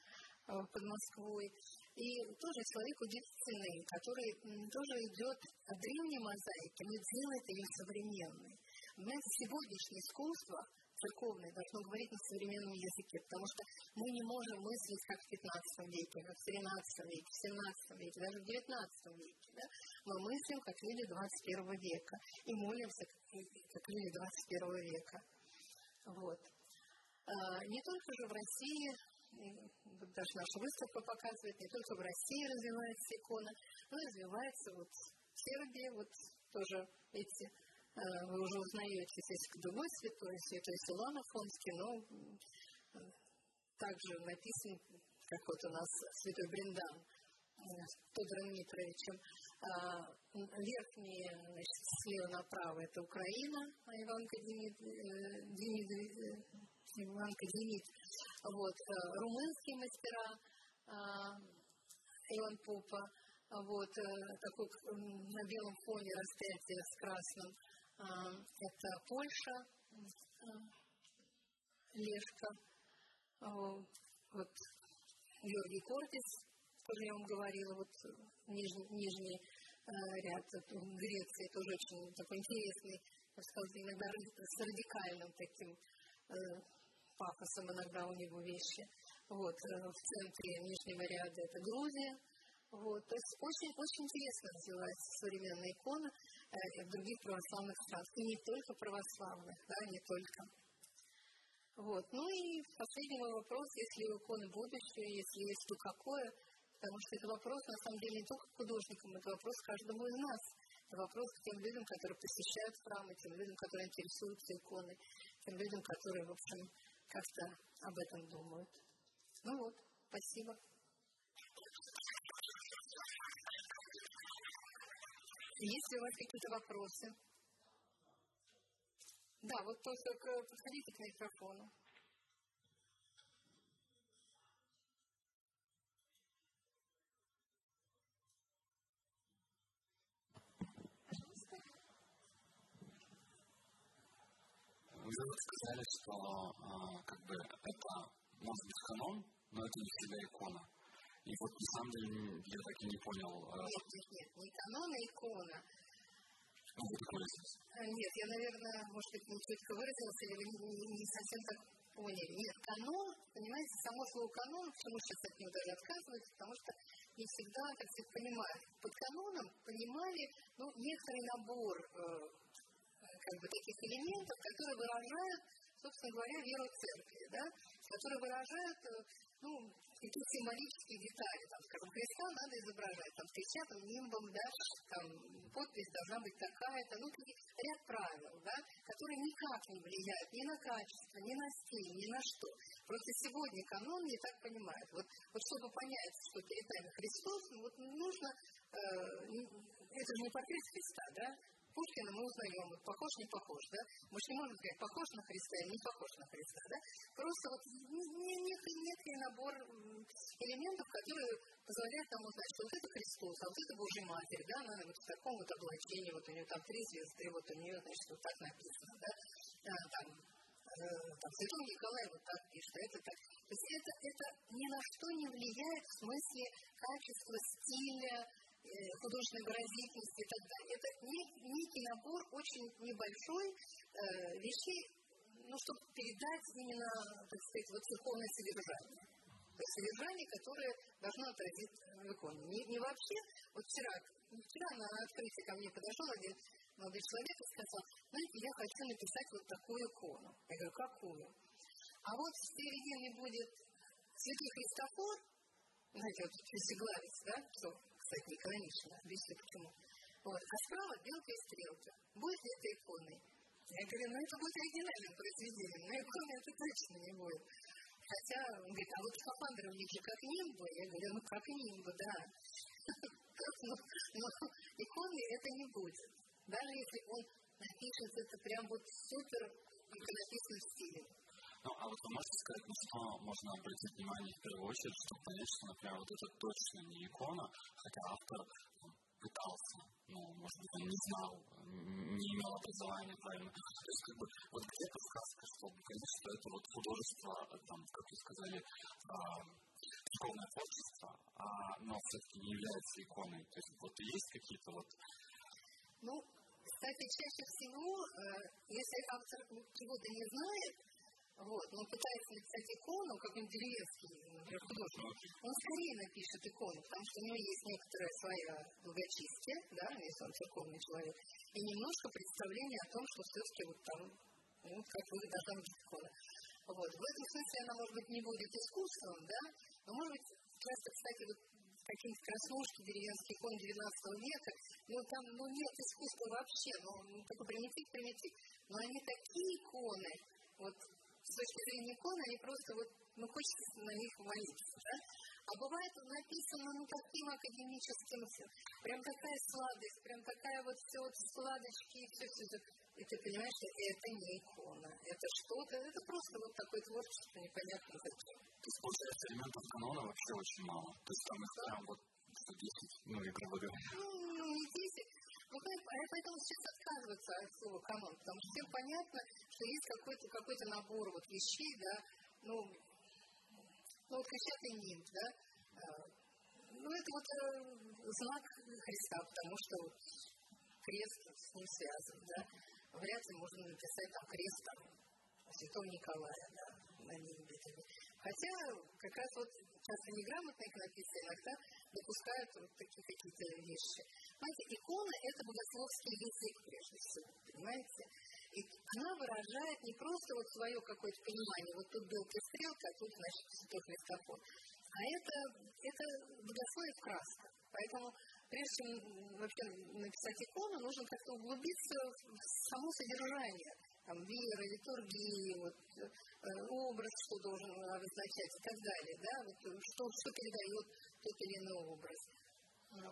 под Москвой. И тоже человек удивительный, который тоже идет от древней мозаики, но делает ее современной. Знаете, сегодняшнее искусство церковное должно говорить на современном языке, потому что мы не можем мыслить как в 15 веке, как в 13 веке, в 17 веке, даже в 19 веке. Да? Мы мыслим как люди 21 века и молимся как, как люди 21 века. Вот. А, не только же в России, даже наша выставка показывает, не только в России развивается икона, но и развивается вот в Сербии, вот тоже эти вы уже узнаете здесь другой святой, святой Силан Афонский, но также написан, как вот у нас святой Бриндан э, Тодором Митровичем. А, верхние, значит, слева направо это Украина, а Иванка Демид, э, Демид, Иванка Демид. Вот, румынские мастера а, Иван Попа, вот, такой на белом фоне распятие с красным это Польша, Лешка, вот Георгий Кортис, тоже я вам говорила, вот нижний, нижний ряд в Греции, тоже очень такой интересный, я сказала, иногда с радикальным таким пафосом иногда у него вещи. Вот, в центре нижнего ряда это Грузия, вот, то есть очень, очень интересно развивается современная икона. э, других православных странах. И не только православных, да, не только. Вот. Ну и последний мой вопрос, если иконы будущее, если есть, то какое? Потому что это вопрос, на самом деле, не только художникам, это вопрос каждому из нас. Это вопрос к тем людям, которые посещают храмы, тем людям, которые интересуются иконой, тем людям, которые, в общем, как-то об этом думают. Ну вот, спасибо. Есть ли у вас какие-то вопросы? Да, вот только подходите к микрофону. Вы сказали, что а, как бы это может быть канон, но это не всегда икона. И вот на самом деле я так и не понял. Нет, нет, нет, не канон, а икона. Ну, такой Нет, я, наверное, может быть, не четко выразился, или вы не, совсем так поняли. Нет, канон, понимаете, само слово канон, почему сейчас от него даже отказываются, потому что не всегда, так сказать, понимают. Под каноном понимали, ну, некоторый набор э, как бы таких элементов, которые выражают, собственно говоря, веру церкви, да, которые выражают, э, ну, какие символические детали, там, скажем, Христа надо изображать, там, печатным нимбом, да, там, подпись должна быть такая-то, ну, ряд правил, да, которые никак не влияют ни на качество, ни на стиль, ни на что. Просто сегодня канон не так понимает. Вот, вот чтобы понять, что перед нами Христос, ну, вот нужно, э, это же не портрет Христа, да, Пушкина мы узнаем, похож, не похож, да? Мы же не можем сказать, похож на Христа или не похож на Христа, да? Просто вот некий, некий набор элементов, которые позволяют нам узнать, что вот это Христос, а вот это Божья Матерь, да, она вот в таком вот облачении, вот у нее там три звезды, вот у нее, значит, вот так написано, да? там, там, Святой Николай вот так пишет, а это так. То есть это, это ни на что не влияет в смысле качества, стиля, художественной выразительности и так далее. Это некий набор очень небольшой э, вещей, ну, чтобы передать именно, так сказать, вот церковное содержание. Содержание, которое должно отразить в иконе. Не, не вообще, вот вчера, вчера на открытии ко мне подошел один молодой человек и сказал, знаете, я хочу написать вот такую икону. Я говорю, какую? А вот в середине будет Святой Христофор, знаете, вот Песеглавец, да, что, кстати, не канонично, объясню почему. Вот. А справа белка и стрелка. Будет ли это иконой? Я говорю, ну это будет оригинальным произведением, но иконы это точно не будет. Хотя, он говорит, а вот скафандр у них же как нимбы. Я говорю, ну как нимбы, да. Но, [laughs] но иконы это не будет. Даже если он напишет это прям вот супер иконописным стилем. Ну, а вот вы можете сказать, на что можно обратить внимание в первую очередь, чтобы понять, что, например, вот это точно не икона, хотя автор пытался, ну, может быть, он не знал, не имел образования правильно. То есть, как бы, вот где-то сказка, что, конечно, это вот художество, там, как вы сказали, а, духовное творчество, а, но все-таки не является иконой. То есть, вот есть какие-то вот... Ну, кстати, чаще всего, э, если автор чего-то не знает, вот, но пытается написать икону, как-нибудь деревенский, например, художник, он скорее напишет икону, потому что у него есть некоторое свое благочестие, да, если он церковный человек, и немножко представление о том, что все-таки вот там, ну, как вы должна быть икона. Вот. В этом смысле она, может быть, не будет искусством, да, но, может быть, часто, кстати, вот какие-то краснушки деревенские иконы 19 века, ну, там, ну, нет искусства вообще, ну, такой примитив, примитив. Но они такие иконы, вот точки зрения иконы, они просто вот, ну, хочется на них молиться, да? А бывает написано, ну, таким академическим, прям такая сладость, прям такая вот все вот сладочки, все, все, все. И ты понимаешь, что это не икона, это что-то, это просто вот такое творчество непонятно зачем. То есть, получается, элементов канона вообще очень мало. То есть там их прям вот 10, ну, и грубо говоря. Ну, не 10, ну, поэтому сейчас отказываются от слова канон, потому что всем понятно, что есть какой-то какой набор вот вещей, да, ну, ну вот крещатый нимб, да, а, ну, это вот э, знак Христа, потому что вот крест с ним связан, да. Вряд ли можно написать там крест там, Святого Николая, да, на нимбе. Хотя как раз вот часто неграмотные иконописцы иногда допускают вот такие какие-то вещи. Знаете, икона – это богословский язык, прежде всего, понимаете? И она выражает не просто вот свое какое-то понимание, вот тут белка стрелка, а тут, значит, святой Христофор, а это, это богословие в красках. Поэтому прежде чем вообще написать икону, нужно как-то углубиться в само содержание там, веры, литургии, вот, э, образ, что должен обозначать и так далее, да, вот, что, что передает тот или иной образ. Ну,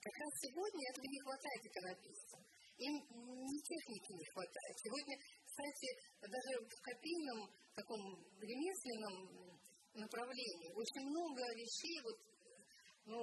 как раз сегодня этого не хватает иконописцам. Им ни техники не хватает. Сегодня, кстати, даже в копийном таком ремесленном направлении очень много вещей вот, ну,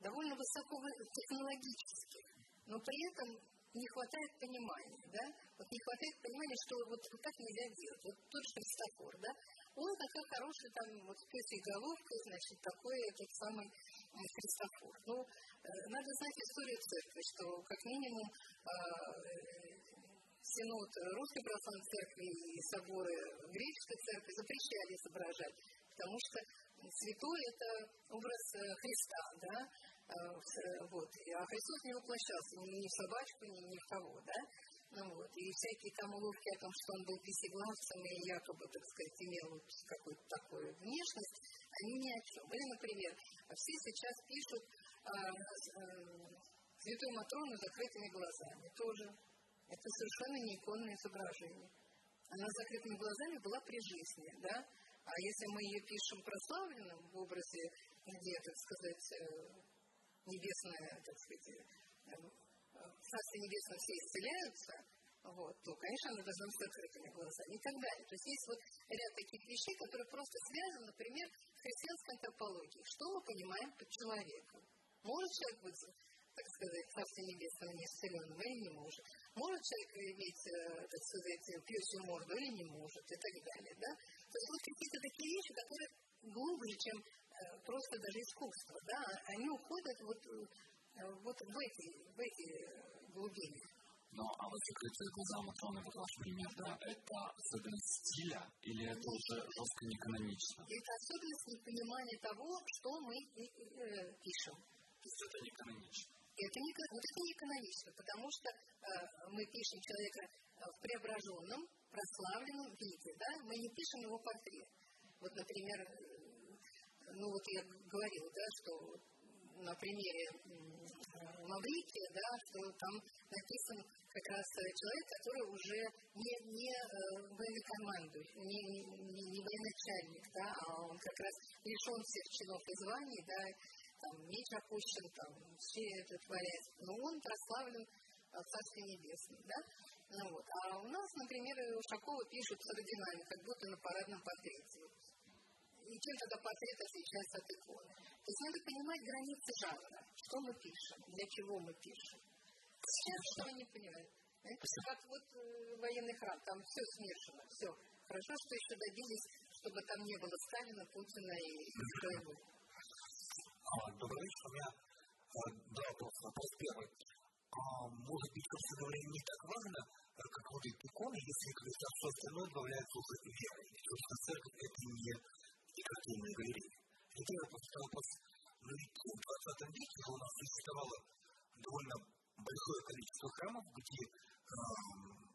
довольно высокотехнологических, но при этом не хватает понимания, да? Вот не хватает понимания, что вот, вот так нельзя делать. Вот тот же Христофор, да? Он такой хороший, там, вот с пёсей головкой, значит, такой этот самый Христофор. Ну, э, надо знать историю церкви, что как минимум э, Синод Русской Православной Церкви и соборы Греческой Церкви запрещали изображать, потому что святой – это образ э, Христа, да, вот. А Христос не воплощался ни в собачку, ни в кого, да? Ну, вот. И всякие там уловки о том, что он был пятиглавцем и якобы, так сказать, имел вот какую-то такую внешность, они ни о чем. Или, например, все сейчас пишут а, а, святую Матрону закрытыми глазами. Тоже. Это совершенно не иконное изображение. Она с закрытыми глазами была при жизни, да? А если мы ее пишем прославленным в образе, где, так сказать, э, небесное, так сказать, э, в Царстве Небесном все исцеляются, вот, то, конечно, она должна быть закрытыми глазами и так далее. То есть есть вот ряд таких вещей, которые просто связаны, например, с христианской антропологией. Что мы понимаем под человеком? Может человек быть, так сказать, Небесном не исцеленным или не может? Может человек иметь, так сказать, пьющую морду или не может, и так далее, да? То есть вот какие-то такие вещи, которые глубже, чем просто даже искусство, да, они уходят вот, вот в эти, в эти глубины. Но а вот закрытые глаза Матроны, вот ваш пример, да, это особенность стиля или это уже жестко неканонично? Это особенность непонимания того, что мы э, пишем. То есть это не канонично? Это не, вот это не потому что э, мы пишем человека э, в преображенном, прославленном виде, да, мы не пишем его портрет. Вот, например, э, ну вот я говорила, да, что на примере Маврикия, да, что там написан как раз человек, который уже не, не э, военнокомандующий, не, не, не военачальник, да, а он как раз лишен всех чинов и званий, да, там меч опущен, там все это творят. Но он прославлен в Царстве Небесном, да. Ну, вот. А у нас, например, Ушакова пишут с орденами, как будто на парадном портрете. И чем тогда портрет отличается от иконы? То есть надо понимать границы жанра, что мы пишем, для чего мы пишем. Сейчас что не понимаю. Это как вот э, военный храм, там все смешано, все. Хорошо, что еще добились, чтобы там не было Сталина, Путина и своего. А, добрый вечер. У меня а, два вопроса. Вопрос первый. А, может быть, собственно говоря, не так важно, э, как эти иконы, если когда все остальное добавляется уже верой. И, собственно, церковь это не декоративная галерея. Это я вопрос. Но ведь в 20 веке у нас существовало довольно большое количество храмов, где э,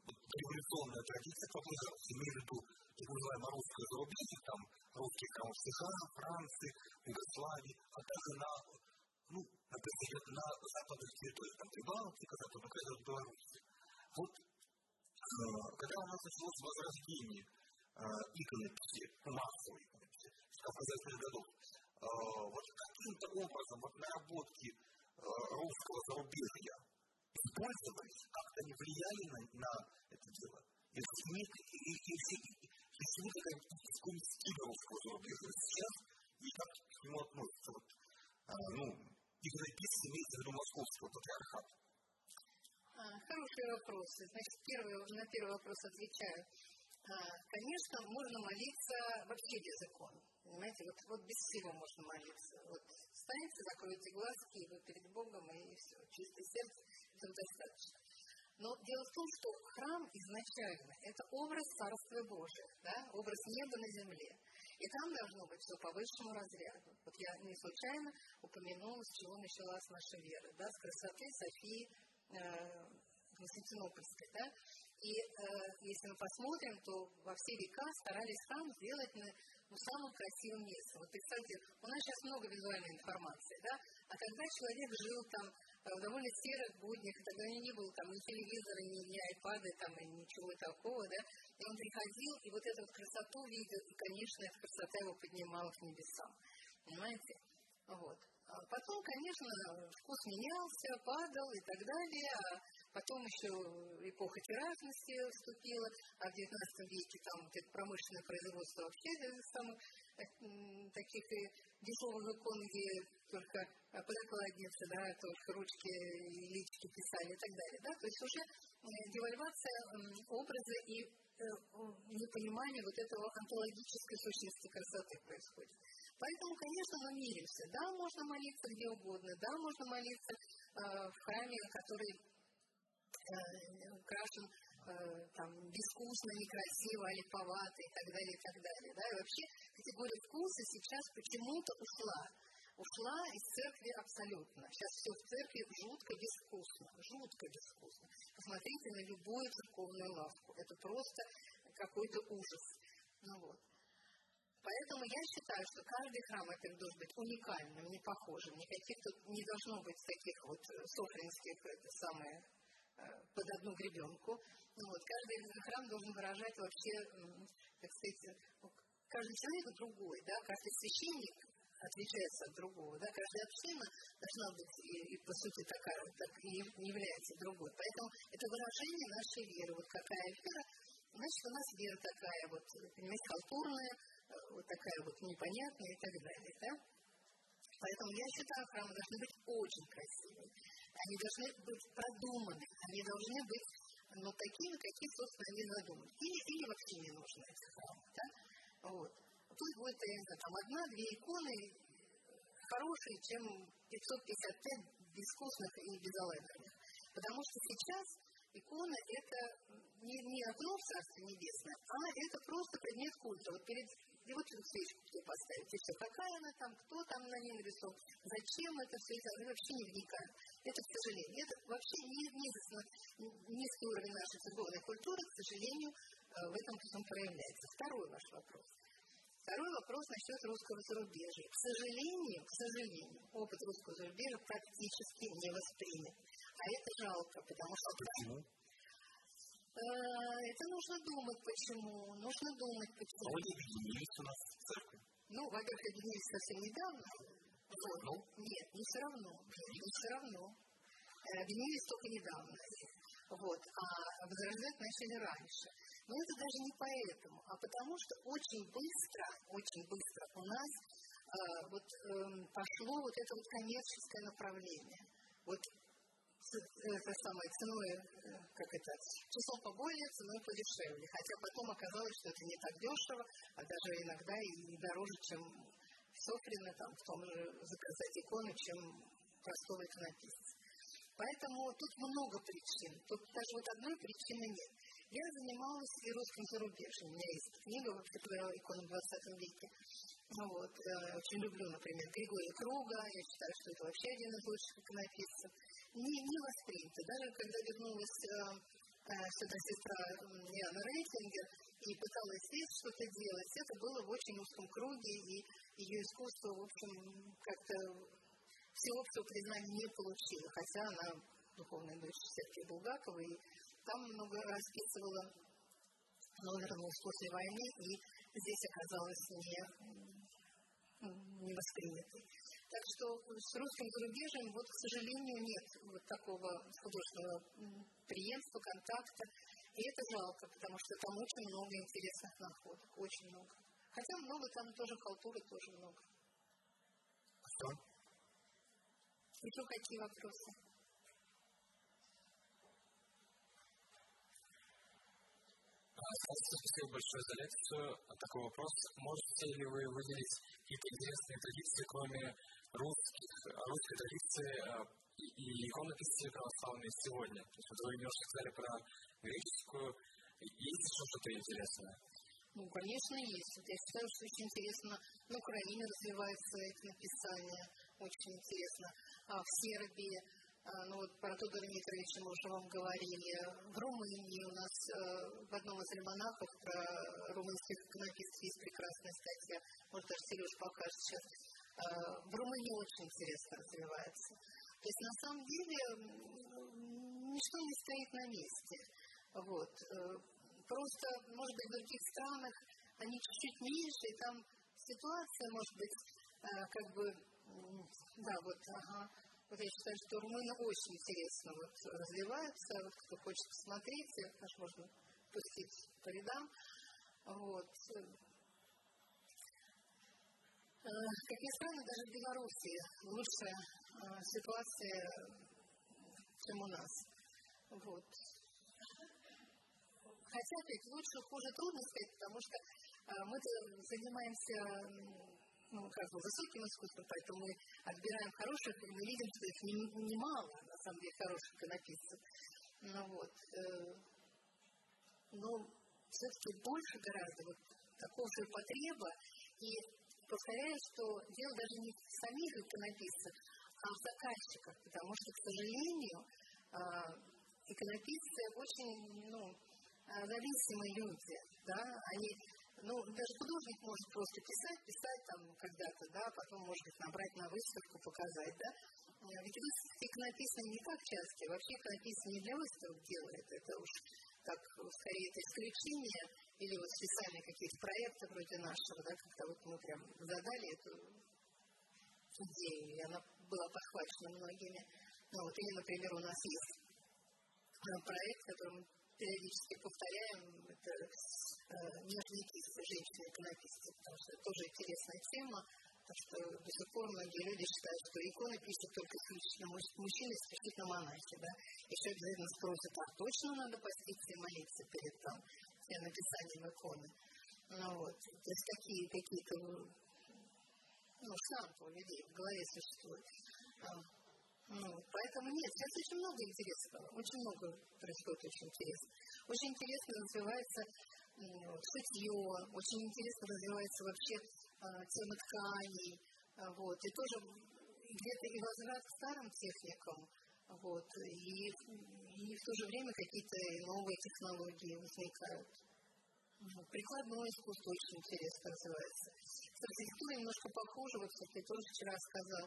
революционная традиция продолжалась. Имею в виду так называемое русское зарубежье, там русские храмы в США, Франции, Югославии, а также на, ну, например, на западных территориях, там Прибалтика, Западная Украина, Беларуси. Вот э, когда у нас началось возрождение э, иконописи, массовой показательных годов, э, вот каким-то образом вот наработки э, русского зарубежья использовались, как-то они влияли на, на это дело. Если нет, если вы какой-нибудь стиль русского зарубежья сейчас, и как к нему относится, вот, а, ну, иконописец имеется в виду московского патриархата. А, хороший вопрос. Значит, первый, на первый вопрос отвечаю. А, конечно, можно молиться вообще без икон. Понимаете, вот, вот без всего можно молиться. Вот встанете, закроете глазки, и вы перед Богом, и все, чистое сердце, этого достаточно. Но дело в том, что храм изначально – это образ Царства Божия, да? образ неба на земле. И там должно быть все по высшему разряду. Вот я не случайно упомянула, с чего началась наша вера, да? с красоты Софии э. Да? И э, если мы посмотрим, то во все века старались храм сделать на ну, самым красивым местом. Вот представьте, у нас сейчас много визуальной информации, да? а когда человек жил там в довольно серых буднях, тогда не было там ни телевизора, ни, ни айпада, там, и ничего такого, да, и он приходил, и вот эту вот красоту видел, и, конечно, эта красота его поднимала к небесам, понимаете? Вот. А потом, конечно, вкус менялся, падал и так далее, а потом еще эпоха тиражности вступила, а в XIX веке там вот это промышленное производство вообще самых таких и дешевых икон, где только подокладницы, да, только ручки и лички писали и так далее. Да? То есть уже девальвация образа и э, непонимание вот этого онтологической сущности красоты происходит. Поэтому, конечно, мы миримся. Да, можно молиться где угодно, да, можно молиться э, в храме, который э, украшен Э, там, безвкусно, некрасиво, олиповато и так далее, и так далее. Да? И вообще категория вкуса сейчас почему-то ушла. Ушла из церкви абсолютно. Сейчас все в церкви жутко безвкусно. Жутко безвкусно. Посмотрите на любую церковную лавку. Это просто какой-то ужас. Ну вот. Поэтому я считаю, что каждый храм, это должен быть уникальным, не похожим. Никаких тут не должно быть таких вот софринских, это самое, э, под одну гребенку. Ну, вот, каждый храм должен выражать вообще, так сказать, ну, каждый человек другой, да, каждый священник отличается от другого, да, каждая община должна быть и, и по сути такая, так и является другой. Поэтому это выражение нашей веры, вот какая вера, значит, у нас вера такая вот, понимаете, халтурная, э, вот такая вот непонятная и так далее, да. Поэтому я считаю, храмы должны быть очень красивыми, они должны быть продуманы, они должны быть но такими, какие, собственно, они задуманы. Или, или вообще не нужны эти храмы. Да? Вот. Тут будет, я не знаю, там одна-две иконы хорошие, чем 555 безвкусных и безалаберных. Потому что сейчас икона – это не, не окно в Царстве Небесное, а это просто предмет культа. Вот перед и вот свечку поставить, и все. Какая она там, кто там на ней нарисован, зачем это все они вообще не вникают. Это, к сожалению, это вообще не, не, низкий уровень нашей церковной культуры, к сожалению, э, в этом всем проявляется. Второй ваш вопрос. Второй вопрос насчет русского зарубежья. К сожалению, к сожалению, опыт русского зарубежья практически не воспринят. А это жалко, потому что... Почему? Э, это нужно думать, почему. Нужно думать, почему. А объединились у нас в церкви? Ну, во-первых, объединились совсем недавно. Ну? Нет, не все равно. Не все равно. Э, объединились только недавно. Вот. А возрождать начали раньше. Но это даже не поэтому, а потому что очень быстро, очень быстро у нас э, вот, э, пошло вот это вот коммерческое направление. Вот это самое ценой, э, как это, числом поболее, ценой подешевле. Хотя потом оказалось, что это не так дешево, а даже иногда и дороже, чем Софрина, там, в том же заказать икону, чем простого иконописца. Поэтому тут много причин. Тут даже вот одной причины нет. Я занималась и русским зарубежьем. У меня есть книга вообще про икону в 20 веке. Ну вот, я очень люблю, например, Григория Круга. Я считаю, что это вообще один из лучших иконописцев не, не воспринято. Даже когда вернулась э, э, сюда сестра Яна Рейтингер и пыталась здесь что-то делать, это было в очень узком круге, и ее искусство, в общем, как-то всеобщего признания не получило, хотя она духовная дочь Сергея Булгакова, и там много расписывала, но вернулась после войны, и здесь оказалось не, не воспринятой. Так что с русским зарубежьем, вот, к сожалению, нет вот такого художественного преемства, контакта. И это жалко, потому что там очень много интересных находок, очень много. Хотя много там тоже халтуры, тоже много. Что? Еще какие вопросы? Спасибо большое за лекцию. Такой вопрос. Можете ли вы выделить какие-то интересные традиции, кроме русских, русской традиции и иконописи православные сегодня? То есть вы немножко сказали про греческую. Есть еще что-то интересное? Ну, конечно, есть. Я считаю, что очень интересно. На Украине развивается это написание. Очень интересно. А в Сербии ну вот про Тодора Дмитриевича мы уже вам говорили. В Румынии у нас в одном из альманахов про румынских иконописцев есть прекрасная статья. Может, даже Сереж покажет сейчас. В Румынии очень интересно развивается. То есть, на самом деле, ничто не стоит на месте. Вот. Просто, может быть, в других странах они чуть-чуть меньше, и там ситуация, может быть, как бы, да, вот, ага, вот я считаю, что румыны очень интересно вот развиваются. Кто хочет посмотреть, аж можно пустить по рядам. Вот. Как ни странно, даже в Беларуси лучшая ситуация, чем у нас. Вот. Хотя, опять, лучше, хуже трудно сказать, потому что мы занимаемся ну, как бы высоким искусством, поэтому мы отбираем хороших, и мы видим, что их немало, не на самом деле, хороших иконописцев. Ну вот. Э, но все-таки больше гораздо вот такого же потреба. И повторяю, что дело даже не в самих иконописцах, а в заказчиках, потому что, к сожалению, э, иконописцы очень ну, зависимые люди. Да? Они ну, даже художник может просто писать, писать там когда-то, да, потом, может быть, набрать на выставку, показать, да. Э, ведь выставки написаны не так часто, вообще написано не для выставок делает, это уж так, скорее, это исключение, или вот специальные какие-то проекты вроде нашего, да, когда вот мы прям задали эту идею, и она была подхвачена многими. Ну, вот, или, например, у нас есть э, проект, который мы периодически повторяем, это нежные кисти женщины-иконописцы, потому что это тоже интересная тема, потому что до сих пор многие люди считают, что иконы пишут только мужчина спешит на монахи, да, еще обязательно спросит, а точно надо поститься и молиться перед там, написанием иконы. Ну вот, то есть такие какие-то, ну, шансы у людей в голове существуют. А, ну, поэтому нет, сейчас очень много интересного, очень много происходит очень интересно. Очень интересно развивается шитье, очень интересно развивается вообще а, тема тканей, а, вот, и тоже где-то и возврат к старым техникам, вот, и, и в то же время какие-то новые технологии возникают. Прикладное искусство очень интересно развивается. Архитектура немножко похожа, вот ты тоже вчера сказал.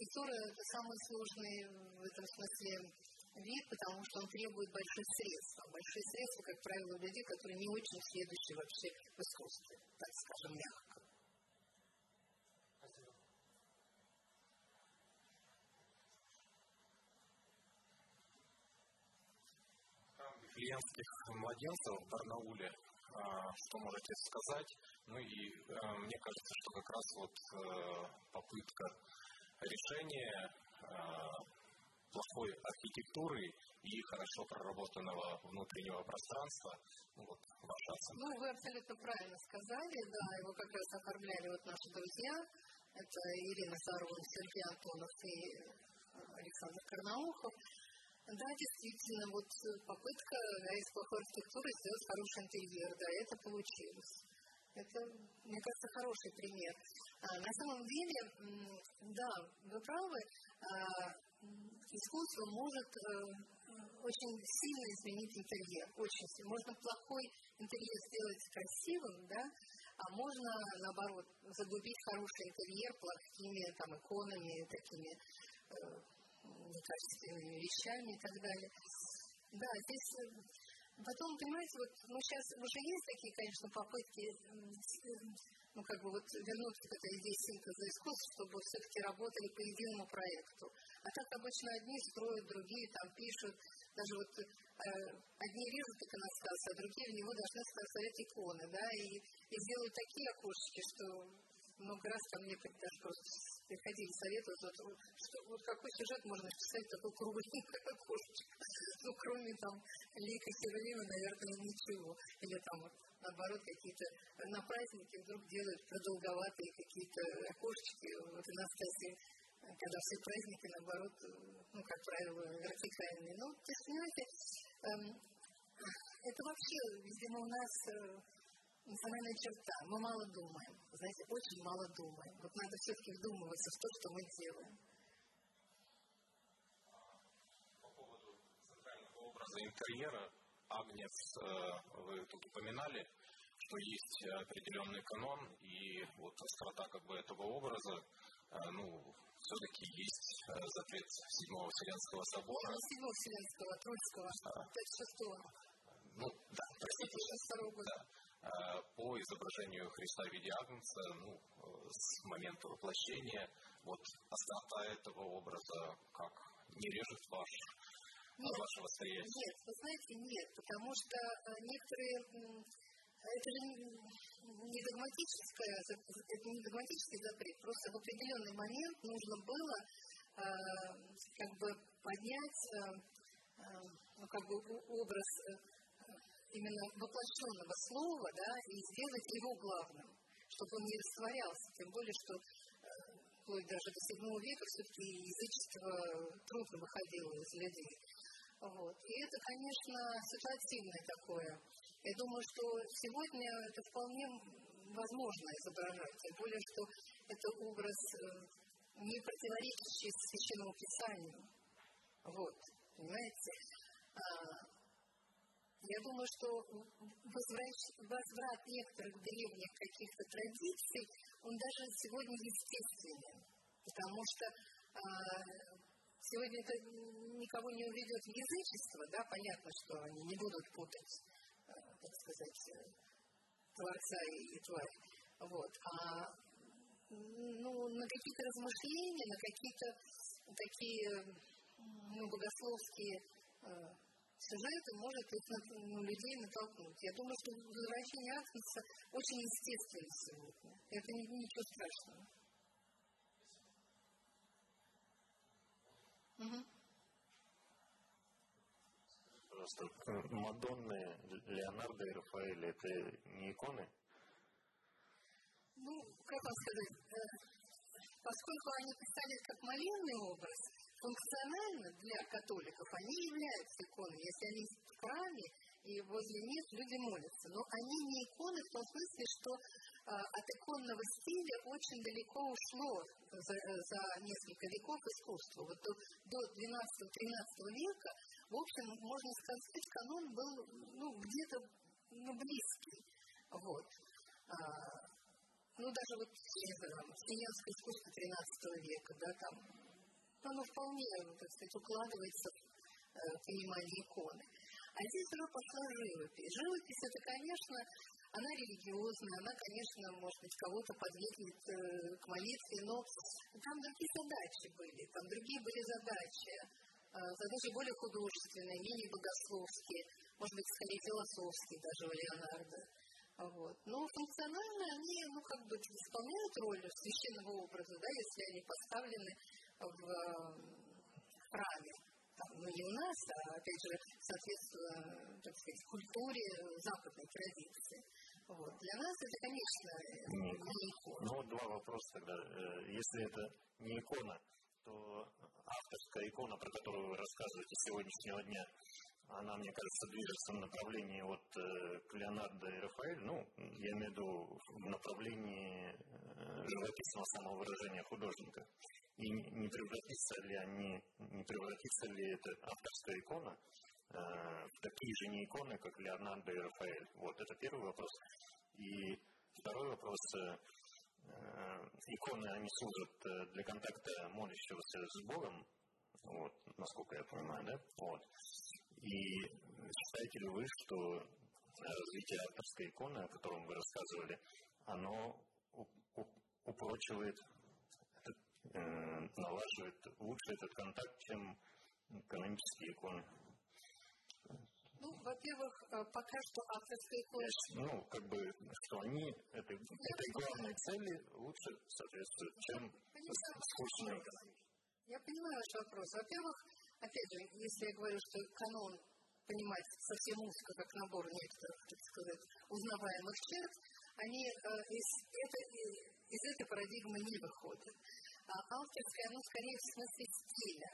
А, архитектура – это самый сложный в этом смысле вид, потому что он требует больших средств. А большие средства, как правило, у людей, которые не очень следующие вообще в искусстве, так скажем, мягко. вифлеемских младенцев в Барнауле. А, что можете сказать? Ну и а, мне кажется, что как раз вот э, попытка решения а, плохой архитектуры и хорошо проработанного внутреннего пространства. Ну, вот. Ну, вы абсолютно правильно сказали, да, его как раз оформляли вот наши друзья, это Ирина Сарова, Сергей Антонов и Александр Карнаухов. Да, действительно, вот попытка из плохой архитектуры сделать хороший интерьер, да, это получилось. Это, мне кажется, хороший пример. А, на самом деле, да, вы правы, а, искусство может а, очень сильно изменить интерьер. Очень сильно. Можно плохой интерьер сделать красивым, да, а можно, наоборот, загубить хороший интерьер плохими там, иконами, такими э, некачественными вещами и так далее. Да, здесь э, потом, понимаете, вот ну, сейчас уже есть такие, конечно, попытки ну, как бы вот вернуться к этой идее синтеза искусств, чтобы все-таки работали по единому проекту. А так обычно одни строят, другие там пишут, даже вот э, одни режут иконостас, а другие в него должны ставить иконы, да, и, и делают такие окошечки, что много раз ко мне даже просто приходили советовать, вот, что, вот какой сюжет можно писать такой кругленькое [laughs] окошечко, ну, кроме там Лика Херувима, наверное, ничего. Или там, наоборот, какие-то на праздники вдруг делают продолговатые какие-то окошечки. Вот Анастасия когда все праздники, наоборот, ну, как правило, вертикальные. Ну, то есть, понимаете, эм, это вообще, видимо, у нас э, национальная черта. Мы мало думаем. Знаете, очень мало думаем. Вот надо все-таки вдумываться в то, что мы делаем. По поводу интерьера, Агнес, э, вы тут упоминали, что есть определенный канон, и вот острота как бы этого образа, э, ну, все-таки есть э, запрет Седьмого Вселенского собора. Седьмого Вселенского, а. 56 Ну, да, простите. 62 года. Да. Э, по изображению Христа в виде Агнца, ну, э, с момента воплощения, вот острота этого образа как не режет ваш нет, ваше восприятие? Нет, вы знаете, нет, потому что э, некоторые это же не догматическое, это не догматический запрет, просто в определенный момент нужно было э, как бы поднять э, ну, как бы образ именно воплощенного слова, да, и сделать его главным, чтобы он не растворялся. Тем более, что э, вплоть даже до VII века все-таки язычество трудно выходило из людей. Вот. И это, конечно, ситуативное такое. Я думаю, что сегодня это вполне возможно изображать, тем более, что это образ э, не противоречащий священному писанию. Вот, понимаете? А, я думаю, что возврат, возврат некоторых древних каких-то традиций, он даже сегодня естественен, потому что а, сегодня это никого не уведет в язычество, да, понятно, что они не будут путать, а, так сказать, Творца и, Тварь. Вот. А ну, на какие-то размышления, на какие-то такие ну, богословские а, сюжеты может их на, людей натолкнуть. Я думаю, что возвращение Аксиса очень естественно сегодня. Это ничего страшного. Угу. Просто э, Мадонны, Леонардо и Рафаэль – это не иконы? Ну, как вам сказать, э, поскольку они писали как молельный образ, функционально для католиков они являются иконами. Если они в храме, и возле них люди молятся. Но они не иконы в том смысле, что от иконного стиля очень далеко ушло за, за несколько веков искусства. Вот до, до 12-13 века, в общем, можно сказать, канон был ну, где-то ну, близкий. Вот. А, ну, даже вот, не знаю, итальянское искусство 13 века, да, там, оно вполне, так сказать, укладывается в э, понимание иконы. А здесь уже пошла живопись. Живопись это, конечно, она религиозная, она, конечно, может быть, кого-то подвигнет э, к молитве, но там другие задачи были, там другие были задачи, э, задачи более художественные, менее богословские, может быть, скорее философские даже у Леонардо. Вот. Но функционально они, ну, как бы исполняют роль священного образа, да, если они поставлены в э, храме ну не у нас, а опять же, соответственно, так сказать, культуре западной традиции. Вот. Для нас это, конечно, не, не икона. Ну, два вопроса тогда. Э, если это не икона, то авторская икона, про которую вы рассказываете с сегодняшнего дня, она, мне кажется, движется в направлении от э, к Леонардо и Рафаэль, ну, я имею в виду в направлении э, живописного самовыражения художника. И не превратится ли они, не превратится ли эта авторская икона такие же не иконы, как Леонардо и Рафаэль? Вот, это первый вопрос. И второй вопрос. Э, иконы, они служат э, для контакта молящегося с Богом, вот, насколько я понимаю, да? Вот. И считаете ли вы, что развитие авторской иконы, о котором вы рассказывали, оно упрочивает Э, налаживает лучше этот контакт, чем канонические иконы. Ну, во-первых, э, пока что авторская икона... Ну, как бы, что они этой, этой главной цели лучше соответствуют, чем скучные. Я понимаю ваш вопрос. Во-первых, опять же, если я говорю, что канон понимать совсем узко, как набор некоторых, так сказать, узнаваемых черт, они э, из, это, из этой парадигмы не выходят а авторская, ну, скорее в смысле стиля,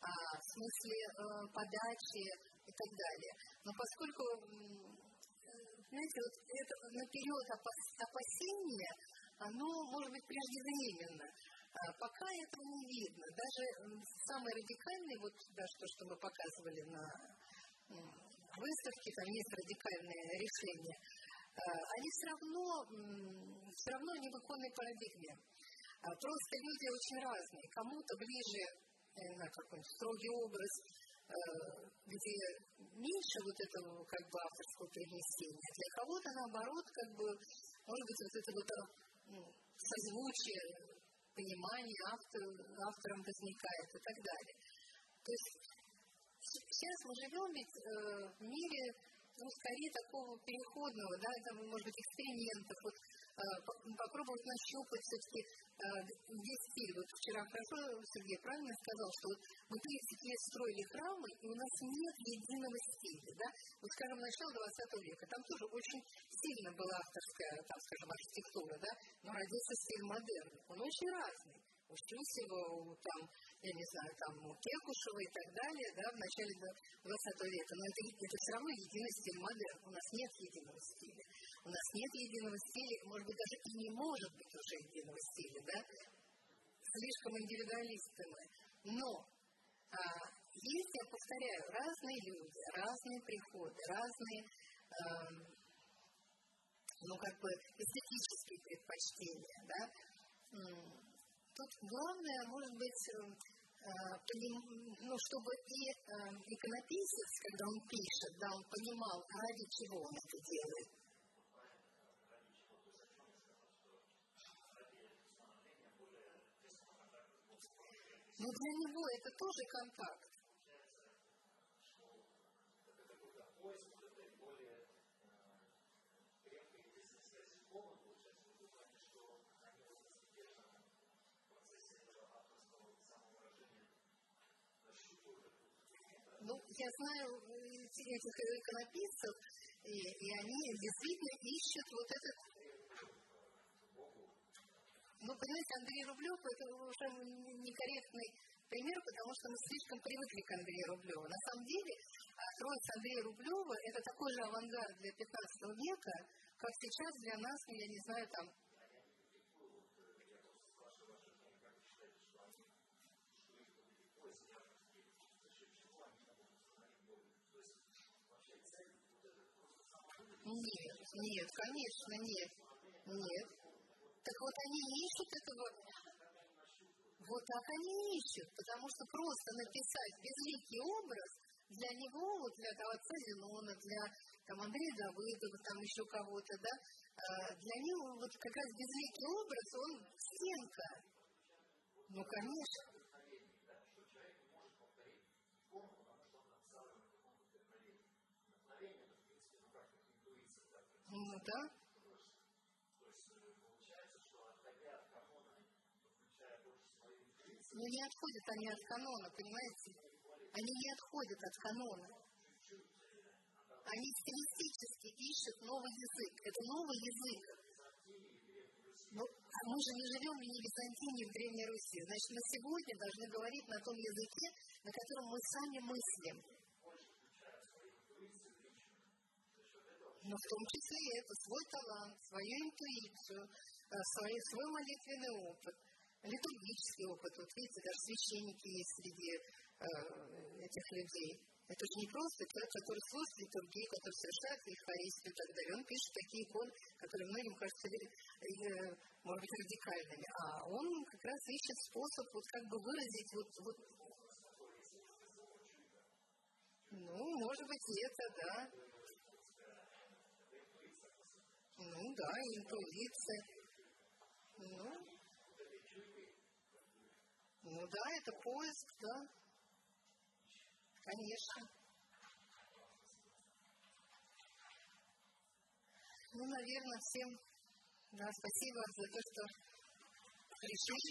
а, в смысле э, подачи и так далее. Но поскольку, знаете, вот это наперед опасение, оно может быть преждевременно. А пока этого не видно. Даже самые радикальные, вот даже то, что мы показывали на выставке, там есть радикальные решения, а, они все равно, все равно не в иконной парадигме. А просто люди очень разные. Кому-то ближе, не знаю, какой-нибудь строгий образ, э, где меньше вот этого как бы авторского привнесения. Для кого-то наоборот, как бы, может быть, вот это вот ну, созвучие, понимание автор, автором возникает и так далее. То есть сейчас мы живем ведь э, в мире, ну, скорее такого переходного, да, там, может быть, экспериментов. Вот Э, попробовать нащупать все-таки весь э, стиль. Вот вчера хорошо Сергей правильно сказал, что вот мы 30 лет строили храмы, и у нас нет единого стиля. Да? Вот, скажем, начало 20 века, там тоже очень сильно была авторская, там, скажем, архитектура, да? но родился стиль модерн. Он очень разный. У Щусева, у, там, я не знаю, там, Кекушева и так далее, да, в начале 20 века. Но это, это все равно единый стиль модерн. У нас нет единого стиля. У нас нет единого стиля, может быть, даже и не может быть уже единого стиля, да? Слишком индивидуалисты мы. Но а, есть, я повторяю, разные люди, разные приходы, разные, а, ну, как бы, эстетические предпочтения, да? Тут главное, может быть, а, ну, чтобы и а, иконописец, когда он пишет, да, он понимал, ради чего он это делает. Но для него это тоже контакт. Ну, я знаю этих иконописцев, и, и они действительно ищут вот этот... Ну, понимаете, Андрей Рублев это уже некорректный пример, потому что мы слишком привыкли к Андрею Рублеву. На самом деле, троица Андрея Рублева – это такой же авангард для 15 века, как сейчас для нас, ну, я не знаю, там, Нет, конечно, нет. Нет. Так вот они ищут этого. Вот так они ищут, потому что просто написать безликий образ для него, вот для того отца для там, Андрея Давыдова, там еще кого-то, да, а, для него вот как раз безликий образ, он стенка. Ну, конечно. Ну да. Но не отходят они от канона, понимаете? Они не отходят от канона. Они стилистически ищут новый язык. Это новый язык. Но ну, а мы же не живем ни в Византии, ни в Древней Руси. Значит, мы сегодня должны говорить на том языке, на котором мы сами мыслим. Но в том числе и это свой талант, свою интуицию, э, свой, свой молитвенный опыт, литургический опыт. Вот видите, даже священники есть среди э, этих людей. Это же не просто человек, который служит литургии, который совершает Евхаристию и так далее. Он пишет такие иконы, которые многим кажутся, э, может быть, радикальными. А он как раз ищет способ вот как бы выразить вот, вот ну, может быть, это, да. Ну да, интуиция. Ну, ну да, это поиск, да. Конечно. Ну, наверное, всем да, спасибо за то, что пришли.